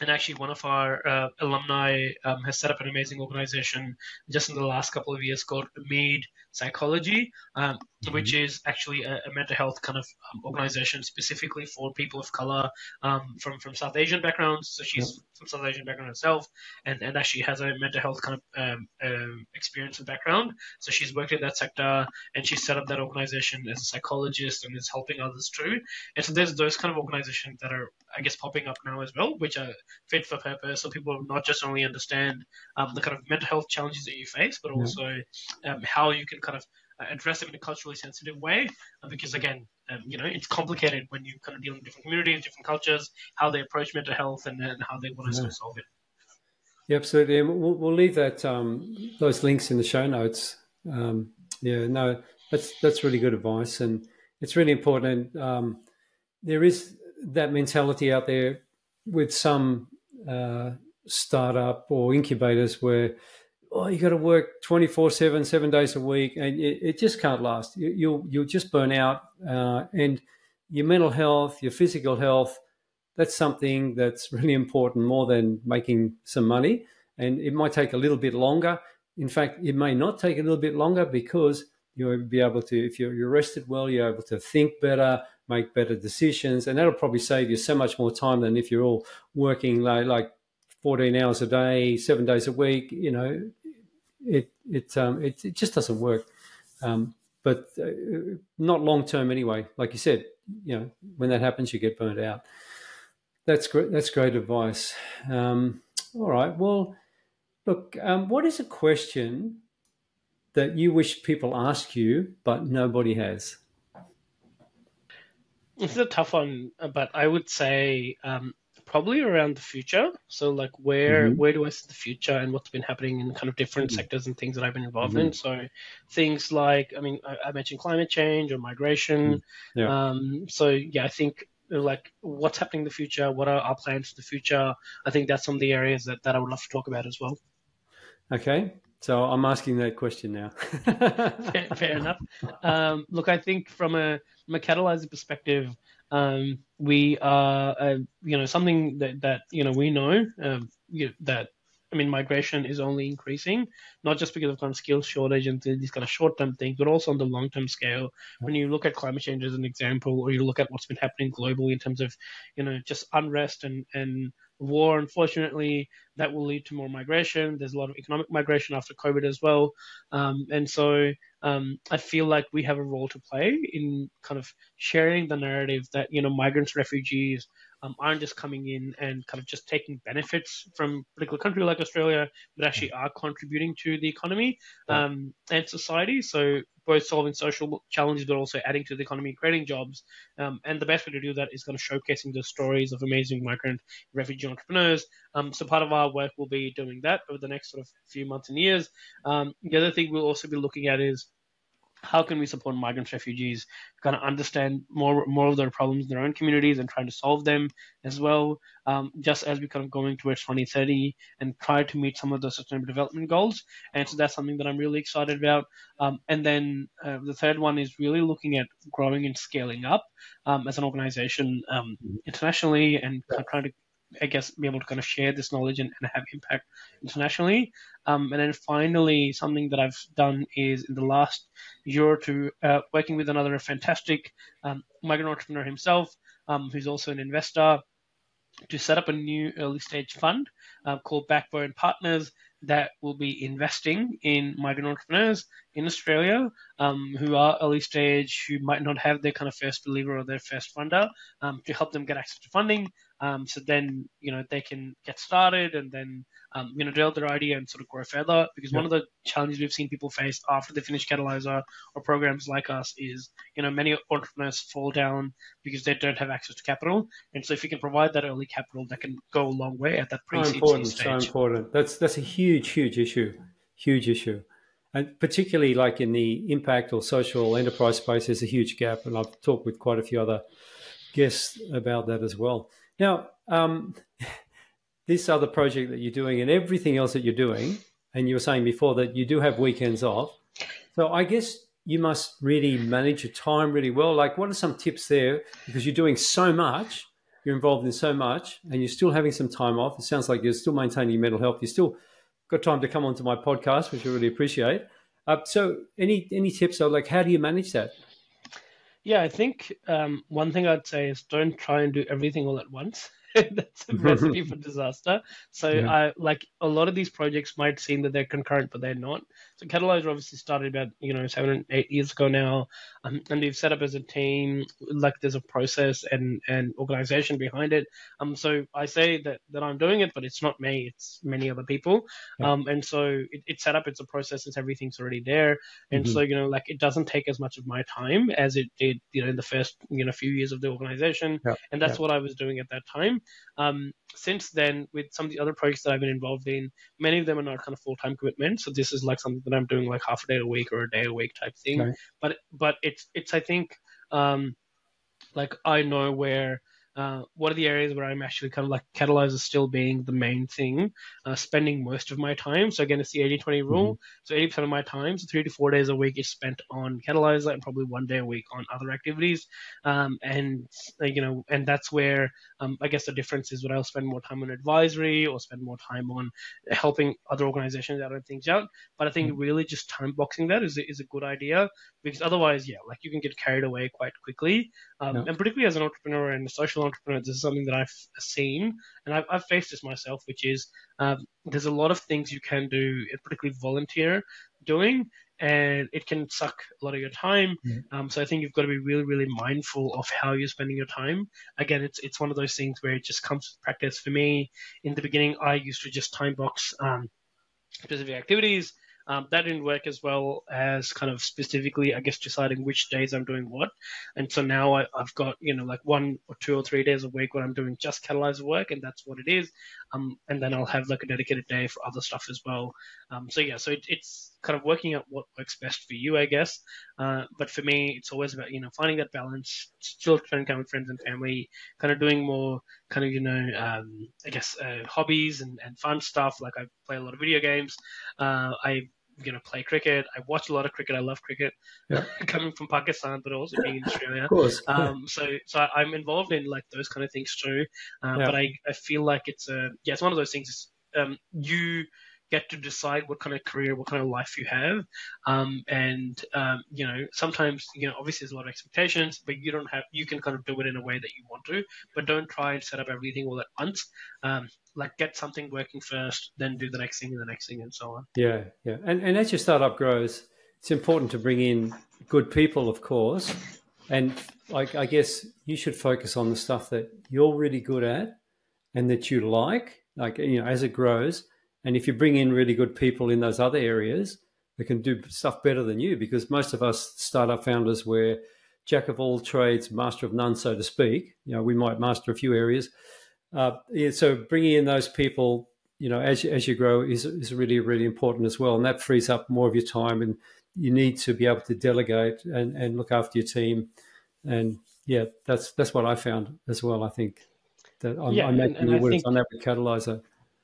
and actually one of our uh, alumni um, has set up an amazing organization just in the last couple of years called Mead Psychology, um, mm-hmm. which is actually a, a, mental health kind of um, organization specifically for people of color um, from from South Asian backgrounds. So she's yep. from South Asian background herself, and, and actually has a mental health kind of um, um, experience and background. So she's worked in that sector, and she set up that organization as a psychologist and is helping others too. And so there's those kind of organizations that are, I guess, popping up now as well, which are fit for purpose. So people not just only understand um, the kind of mental health challenges that you face, but also how you can kind of uh, address them in a culturally sensitive way uh, because again um, you know it's complicated when you kind of deal with different communities different cultures how they approach mental health and, and how they want to yeah. solve it. Yeah absolutely. And we'll, we'll leave that um, those links in the show notes. Um, yeah no that's that's really good advice and it's really important um, there is that mentality out there with some uh, startup or incubators where oh, you got to work 24 7, seven days a week, and it, it just can't last. You, will you'll, you'll just burn out. Uh, and your mental health, your physical health, that's something that's really important more than making some money. And it might take a little bit longer. In fact, it may not take a little bit longer because you'll be able to, if you're, you're rested well, you're able to think better, make better decisions, and that'll probably save you so much more time than if you're all working like, like 14 hours a day, seven days a week, you know, it it um, it, it just doesn't work. Um, but uh, not long term anyway. Like you said, you know, when that happens, you get burnt out. That's great. That's great advice. Um, all right. Well, look. Um, what is a question that you wish people ask you, but nobody has? this is a tough one, but I would say um, probably around the future. So like where mm-hmm. where do I see the future and what's been happening in kind of different mm-hmm. sectors and things that I've been involved mm-hmm. in. So things like I mean I, I, mentioned climate change or migration. Mm-hmm. Yeah. Um, so yeah, I think like what's happening in the future, what are our plans for the future. I think that's some of the areas that, that I would love to talk about as well. Okay. So I'm asking that question now. fair, fair, enough. Um, look, I think from a from a Catalysr perspective, um, we are, uh, you know, something that, that you know we know um, you that I mean, migration is only increasing, not just because of kind of skills shortage and these kind of short term things, but also on the long term scale. When you look at climate change as an example, or you look at what's been happening globally in terms of, you know, just unrest and, and war, unfortunately, that will lead to more migration. There's a lot of economic migration after COVID as well. Um, and so um, I feel like we have a role to play in kind of sharing the narrative that, you know, migrants, refugees, um, aren't just coming in and kind of just taking benefits from a particular country like Australia, but actually are contributing to the economy um, and society. So both solving social challenges, but also adding to the economy, creating jobs. Um, and the best way to do that is kind of showcasing the stories of amazing migrant refugee entrepreneurs. Um, so part of our work will be doing that over the next sort of few months and years. Um, the other thing we'll also be looking at is how can we support migrants, refugees, kind of understand more more of their problems in their own communities and trying to solve them as well. Um, just as we kind of going towards 2030 and try to meet some of the sustainable development goals, and so that's something that I'm really excited about. Um, and then uh, the third one is really looking at growing and scaling up um, as an organization um, internationally and trying to I guess, be able to kind of share this knowledge and, and have impact internationally. Um, and then finally, something that I've done is in the last year or two, uh, working with another fantastic um, migrant entrepreneur himself, um, who's also an investor, to set up a new early stage fund uh, called Backbone Partners that will be investing in migrant entrepreneurs in Australia um, who are early stage, who might not have their kind of first believer or their first funder, um, to help them get access to funding um, so then, you know, they can get started and then, um, you know, develop their idea and sort of grow further. Because yeah. one of the challenges we've seen people face after they finish Catalysr or programs like us is, you know, many entrepreneurs fall down because they don't have access to capital. And so if you can provide that early capital, that can go a long way at that pre-seed so important, stage. So important. That's, that's a huge, huge issue. Huge issue. And particularly like in the impact or social enterprise space, there's a huge gap. And I've talked with quite a few other guests about that as well. Now, um, this other project that you're doing and everything else that you're doing, and you were saying before that you do have weekends off. So I guess you must really manage your time really well. Like, what are some tips there? Because you're doing so much, you're involved in so much, and you're still having some time off. It sounds like you're still maintaining your mental health. You still got time to come onto my podcast, which I really appreciate. Uh, so, any any tips? Like, how do you manage that? Yeah, I think um, one thing I'd say is don't try and do everything all at once. That's a recipe for disaster. So yeah. I like a lot of these projects might seem that they're concurrent, but they're not. So Catalysr obviously started about you know seven eight years ago now, um, and we've set up as a team. Like there's a process and and organization behind it. Um, so I say that that I'm doing it, but it's not me. It's many other people. Yeah. Um, and so it, it's set up. It's a process. It's everything's already there. And mm-hmm. so you know like it doesn't take as much of my time as it did you know in the first you know few years of the organization. Yeah. And that's what I was doing at that time. Um, since then, with some of the other projects that I've been involved in, many of them are not kind of full time commitments. So this is like something that I'm doing like half a day a week or a day a week type thing. Okay. But but it's it's I think um, like I know where uh, what are the areas where I'm actually kind of like Catalysr still being the main thing, uh, spending most of my time. So again, it's the 80 20 rule. Mm-hmm. So 80% of my time, so three to four days a week is spent on Catalysr and probably one day a week on other activities. Um, and, uh, you know, and that's where um, I guess the difference is when I'll spend more time on advisory or spend more time on helping other organizations out and things out. But I think mm-hmm. really just time boxing that is, is a good idea because otherwise, yeah, like you can get carried away quite quickly. Um, yeah. And particularly as an entrepreneur and a social entrepreneur, this is something that I've seen and I've, I've faced this myself, which is um, there's a lot of things you can do, particularly volunteer doing, and it can suck a lot of your time. Mm-hmm. Um, so I think you've got to be really, really mindful of how you're spending your time. Again, it's it's one of those things where it just comes with practice. For me, in the beginning, I used to just time box um, specific activities Um, that didn't work as well as kind of specifically, I guess, deciding which days I'm doing what. And so now I, have got, you know, like one or two or three days a week when I'm doing just Catalysr work, and that's what it is. Um, and then I'll have like a dedicated day for other stuff as well. Um, so yeah, so it, it's kind of working out what works best for you, I guess. Uh, but for me, it's always about, you know, finding that balance, still spending time with friends and family, kind of doing more kind of, you know, um, I guess, uh, hobbies and, and fun stuff. Like I play a lot of video games. Uh, I you know play cricket. I watch a lot of cricket. I love cricket. Yeah. Coming from Pakistan, but also being in Australia. Of course. Um, so so I'm involved in like those kind of things too. Uh, yeah. But I, I feel like it's a yeah it's one of those things. Um, you get to decide what kind of career, what kind of life you have. Um, and, um, you know, sometimes, you know, obviously there's a lot of expectations, but you don't have, you can kind of do it in a way that you want to, but don't try and set up everything all at once. Um, like get something working first, then do the next thing and the next thing and so on. Yeah. Yeah. And, and as your startup grows, it's important to bring in good people, of course. And I, I guess you should focus on the stuff that you're really good at and that you like, like, you know, as it grows and if you bring in really good people in those other areas, they can do stuff better than you because most of us startup founders were jack of all trades, master of none, so to speak. You know, we might master a few areas. Uh, yeah, so bringing in those people, you know, as, as you grow is, is really, really important as well. And that frees up more of your time and you need to be able to delegate and, and look after your team. And yeah, that's, that's what I found as well. I think that I'm, yeah, I'm making and, and you have done that with Catalysr.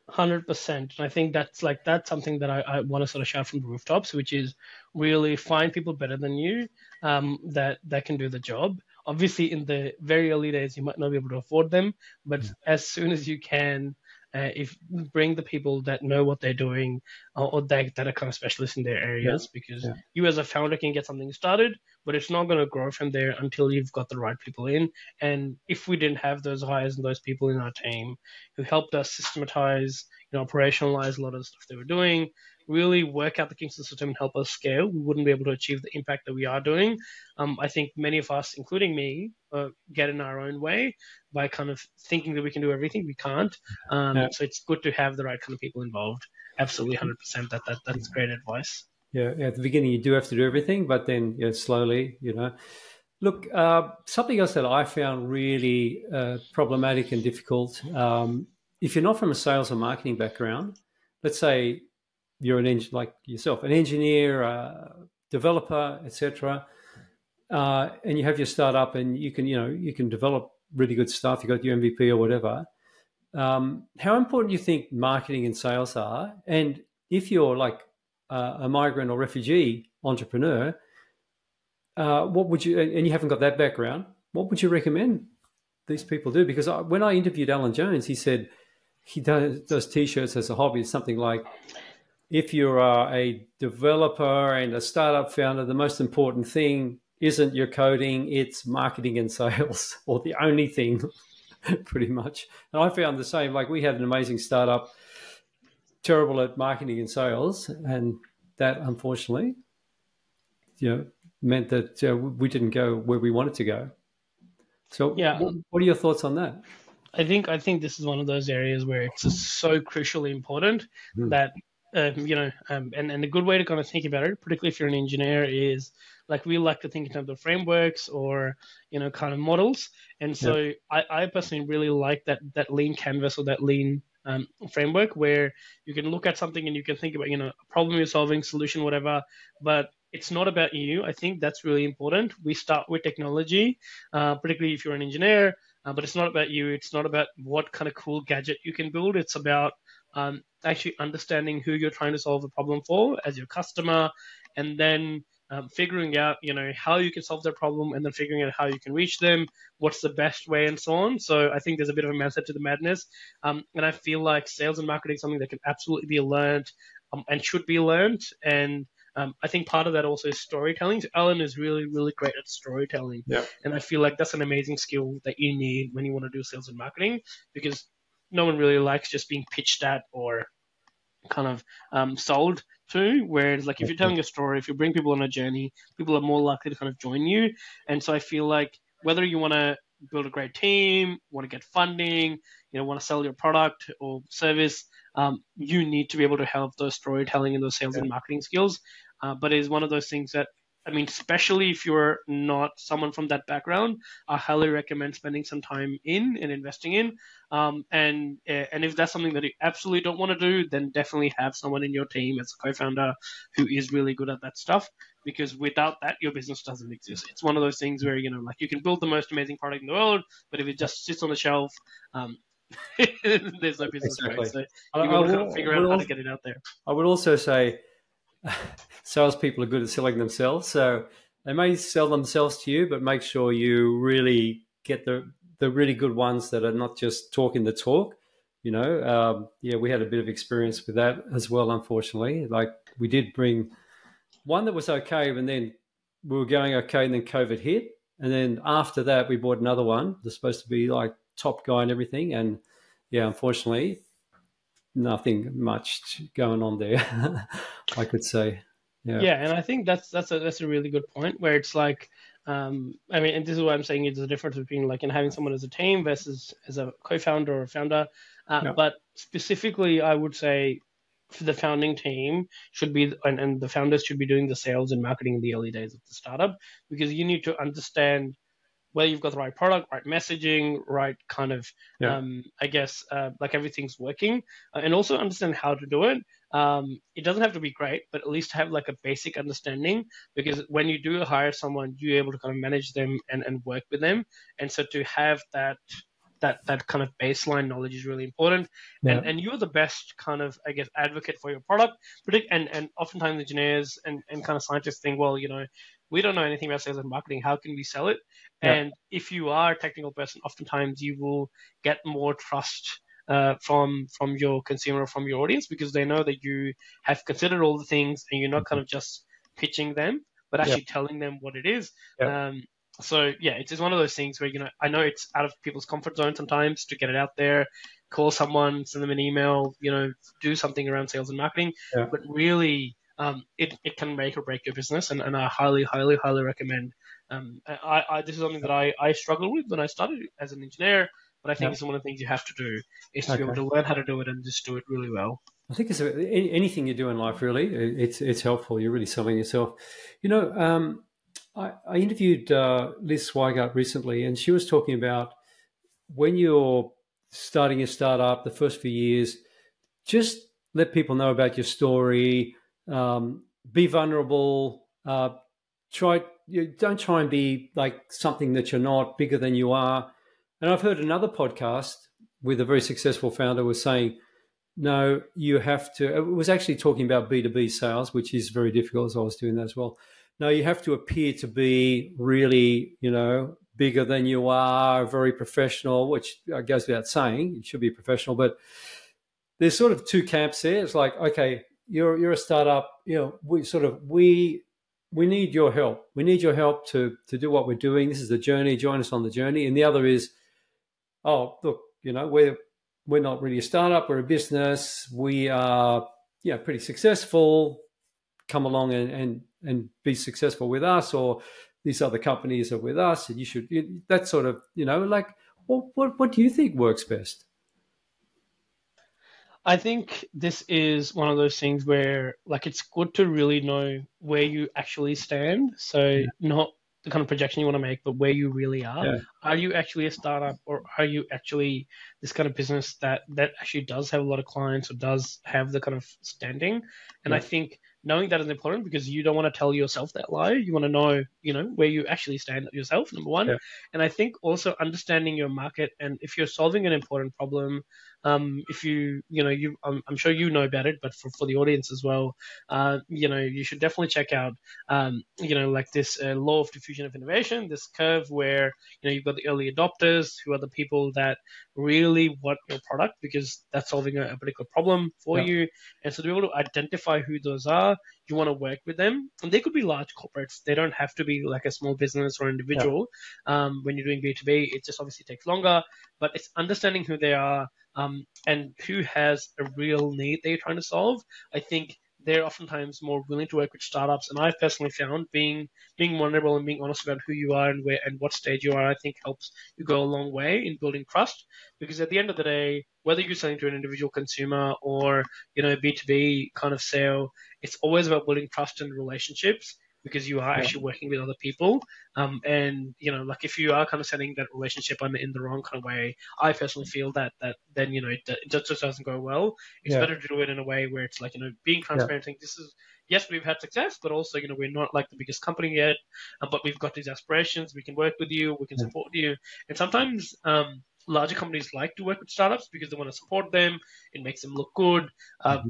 Hundred percent, and I think that's like that's something that I, I want to sort of shout from the rooftops, which is really find people better than you um, that that can do the job. Obviously, in the very early days, you might not be able to afford them, but as soon as you can, uh, if bring the people that know what they're doing uh, or that, that are kind of specialists in their areas, yeah. because yeah. you as a founder can get something started, but it's not going to grow from there until you've got the right people in. And if we didn't have those hires and those people in our team who helped us systematize, you know, operationalize a lot of the stuff they were doing, really work out the the system and help us scale, we wouldn't be able to achieve the impact that we are doing. Um, I think many of us, including me, uh, get in our own way by kind of thinking that we can do everything. We can't. Um, yeah. So it's good to have the right kind of people involved. Absolutely, hundred percent. That that that's great advice. Yeah, at the beginning you do have to do everything, but then know, slowly, you know. Look, uh, something else that I found really uh, problematic and difficult. Um, if you're not from a sales or marketing background, let's say you're an like yourself, an engineer, a developer, etc., uh, and you have your startup, and you can, you know, you can develop really good stuff. You got your MVP or whatever. Um, how important do you think marketing and sales are? And if you're like uh, a migrant or refugee entrepreneur, uh, what would you, and you haven't got that background, what would you recommend these people do? Because I, when I interviewed Alan Jones, he said he does, does t-shirts as a hobby. It's something like, if you are a developer and a startup founder, the most important thing isn't your coding, it's marketing and sales, or the only thing, pretty much. And I found the same. Like we had an amazing startup terrible at marketing and sales, and that unfortunately, you know, meant that uh, we didn't go where we wanted to go. So, yeah, what, what, are your thoughts on that? I think I think this is one of those areas where it's so crucially important mm. that um, you know, um, and and a good way to kind of think about it, particularly if you're an engineer, is like we like to think in terms of frameworks or you know kind of models. And so yeah. I, I personally really like that that lean canvas or that lean um, framework where you can look at something and you can think about you know a problem you're solving, solution, whatever, but it's not about you. I think that's really important. We start with technology, uh, particularly if you're an engineer, uh, but it's not about you. It's not about what kind of cool gadget you can build. It's about um, actually understanding who you're trying to solve the problem for as your customer, and then um, figuring out, you know, how you can solve their problem and then figuring out how you can reach them, what's the best way, and so on. So I think there's a bit of a method to the madness. Um, and I feel like sales and marketing is something that can absolutely be learned um, and should be learned. And um, I think part of that also is storytelling. So Alan is really, really great at storytelling. Yeah. And I feel like that's an amazing skill that you need when you want to do sales and marketing because no one really likes just being pitched at or kind of um, sold to. Whereas, like, if you're telling a story, if you bring people on a journey, people are more likely to kind of join you. And so I feel like whether you want to build a great team, want to get funding, you know, want to sell your product or service, um, you need to be able to have those storytelling and those sales yeah. and marketing skills. Uh, but it is one of those things that I mean, especially if you're not someone from that background, I highly recommend spending some time in and investing in. Um, and eh, and if that's something that you absolutely don't want to do, then definitely have someone in your team as a co-founder who is really good at that stuff. Because without that, your business doesn't exist. It's one of those things where you know, like you can build the most amazing product in the world, but if it just sits on the shelf, um, there's no business exactly. So you got to figure out how to get it out there. I would also say salespeople are good at selling themselves. So they may sell themselves to you, but make sure you really get the the really good ones that are not just talking the talk. You know, um, yeah, we had a bit of experience with that as well. Unfortunately, like we did bring one that was okay, and then we were going okay, and then COVID hit, and then after that we bought another one. They're supposed to be like top guy and everything, and yeah, unfortunately, nothing much going on there. I could say. Yeah. yeah, and I think that's that's a that's a really good point where it's like, um, I mean, and this is what I'm saying It's the difference between like in having someone as a team versus as a co-founder or a founder. Uh, yeah. But specifically, I would say for the founding team should be and, and the founders should be doing the sales and marketing in the early days of the startup because you need to understand whether you've got the right product, right messaging, right kind of, yeah. um, I guess, uh, like everything's working, uh, and also understand how to do it. Um, it doesn't have to be great, but at least have like a basic understanding because when you do hire someone, you're able to kind of manage them and, and work with them. And so to have that that that kind of baseline knowledge is really important. Yeah. And and you're the best kind of I guess advocate for your product. And and oftentimes engineers and, and kind of scientists think, well, you know, we don't know anything about sales and marketing. How can we sell it? Yeah. And if you are a technical person, oftentimes you will get more trust uh, from from your consumer, from your audience, because they know that you have considered all the things and you're not kind of just pitching them, but actually yeah. telling them what it is. Yeah. Um, so yeah, it's, it's one of those things where you know I know it's out of people's comfort zone sometimes to get it out there, call someone, send them an email, you know, do something around sales and marketing, yeah. but really um, it, it can make or break your business, and, and I highly, highly, highly recommend. Um, I, I, this is something that I, I struggled with when I started as an engineer, but I think yeah. it's one of the things you have to do is to okay. be able to learn how to do it and just do it really well. I think it's a, anything you do in life really it's it's helpful. You're really selling yourself. You know, um, I, I, interviewed uh, Liz Swigart recently, and she was talking about when you're starting a startup, the first few years, just let people know about your story, um, be vulnerable. Uh, try you don't try and be like something that you're not, bigger than you are. And I've heard another podcast with a very successful founder was saying, no, you have to. It was actually talking about B two B sales, which is very difficult. As I was doing that as well. No, you have to appear to be really, you know, bigger than you are, very professional, which I goes without saying. You should be professional, but there's sort of two camps there. It's like, okay, you're you're a startup. You know, we sort of we we need your help. We need your help to to do what we're doing. This is the journey. Join us on the journey. And the other is, oh look, you know, we're we're not really a startup. We're a business. We are yeah pretty successful. Come along and and and be successful with us, or these other companies are with us, and you should that sort of you know like what what, what do you think works best? I think this is one of those things where like it's good to really know where you actually stand. So yeah. not the kind of projection you want to make, but where you really are. Yeah. Are you actually a startup or are you actually this kind of business that that actually does have a lot of clients or does have the kind of standing? And yeah. I think knowing that is important because you don't want to tell yourself that lie. You want to know, you know, where you actually stand yourself, number one. Yeah. And I think also understanding your market and if you're solving an important problem, um, if you, you know, you, I'm, I'm, sure you know about it, but for, for the audience as well, uh, you know, you should definitely check out, um, you know, like this uh, law of diffusion of innovation, this curve where, you know, you've got the early adopters who are the people that really want your product because that's solving a, a particular problem for yeah. you. And so to be able to identify who those are, you want to work with them. And they could be large corporates. They don't have to be like a small business or individual. Yeah. Um, when you're doing B2B, it just obviously takes longer, but it's understanding who they are um, and who has a real need that you're trying to solve. I think they're oftentimes more willing to work with startups. And I've personally found being being vulnerable and being honest about who you are and where and what stage you are, I think helps you go a long way in building trust. Because at the end of the day, whether you're selling to an individual consumer or you know B2B kind of sale, it's always about building trust and relationships because you are actually working with other people. Um, and you know, like if you are kind of setting that relationship on in the wrong kind of way, I personally feel that that then you know it, it just doesn't go well. It's yeah. better to do it in a way where it's like you know being transparent. Yeah. this is yes, we've had success, but also you know we're not like the biggest company yet, uh, but we've got these aspirations. We can work with you. We can support you. And sometimes. Um, larger companies like to work with startups because they want to support them. It makes them look good. Um, mm-hmm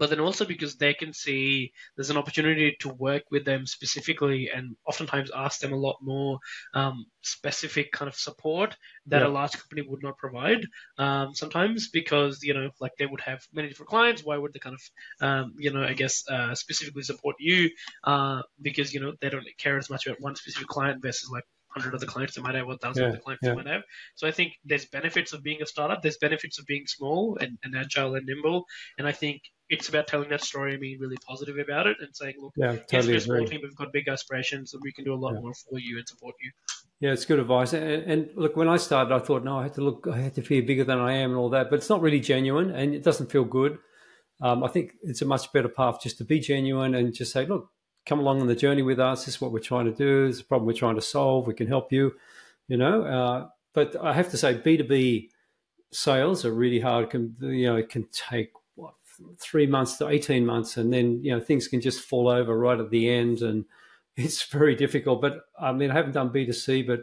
but then also because they can see there's an opportunity to work with them specifically and oftentimes ask them a lot more um, specific kind of support that yeah. a large company would not provide um, sometimes because you know like they would have many different clients why would they kind of um, you know i guess uh, specifically support you uh, because you know they don't care as much about one specific client versus like hundred other clients they might have, one thousand yeah, other clients yeah. they might have. So I think there's benefits of being a startup. There's benefits of being small and, and agile and nimble. And I think it's about telling that story and being really positive about it and saying, look, yeah, totally yes, we're a small team, we've got big aspirations, and we can do a lot yeah. more for you and support you. Yeah, it's good advice. And, and, look, when I started, I thought, no, I had to look, I had to feel bigger than I am and all that, but it's not really genuine, and it doesn't feel good. Um, I think it's a much better path just to be genuine and just say, look, come along on the journey with us. This is what we're trying to do. This is a problem we're trying to solve. We can help you. You know, uh, but I have to say, B two B sales are really hard. Can you know, it can take what three months to eighteen months, and then you know things can just fall over right at the end, and it's very difficult. But I mean, I haven't done B two C, but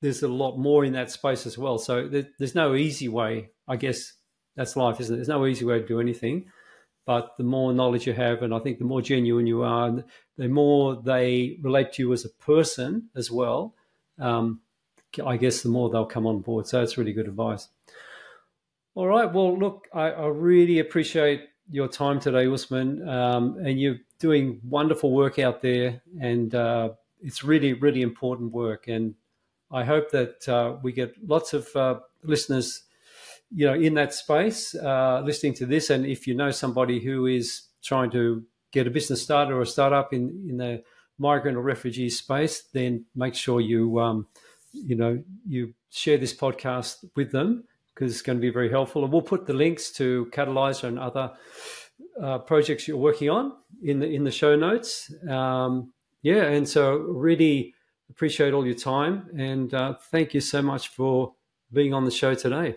there's a lot more in that space as well. So there, there's no easy way. I guess that's life, isn't it? There's no easy way to do anything but the more knowledge you have, and I think the more genuine you are, the more they relate to you as a person as well. Um, I guess the more they'll come on board. So it's really good advice. All right. Well, look, I, I really appreciate your time today, Usman, um, and you're doing wonderful work out there, and uh, it's really, really important work. And I hope that uh, we get lots of uh, listeners you know, in that space, uh, listening to this, and if you know somebody who is trying to get a business started or a startup in in the migrant or refugee space, then make sure you um, you know you share this podcast with them because it's going to be very helpful. And we'll put the links to Catalysr and other uh, projects you're working on in the in the show notes. Um, yeah, and so really appreciate all your time and uh, thank you so much for being on the show today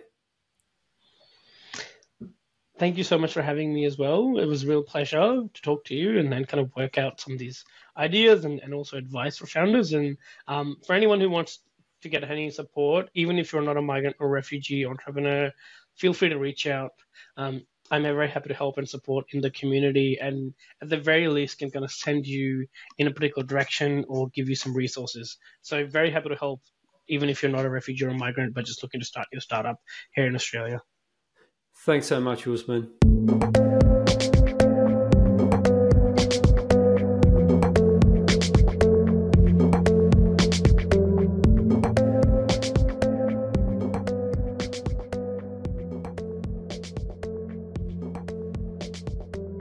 thank you so much for having me as well. It was a real pleasure to talk to you and then kind of work out some of these ideas and, and also advice for founders. And um, for anyone who wants to get any support, even if you're not a migrant or refugee entrepreneur, feel free to reach out. Um, I'm very happy to help and support in the community, and at the very least, can kind of send you in a particular direction or give you some resources. So, very happy to help, even if you're not a refugee or a migrant, but just looking to start your startup here in Australia. Thanks so much, Usman.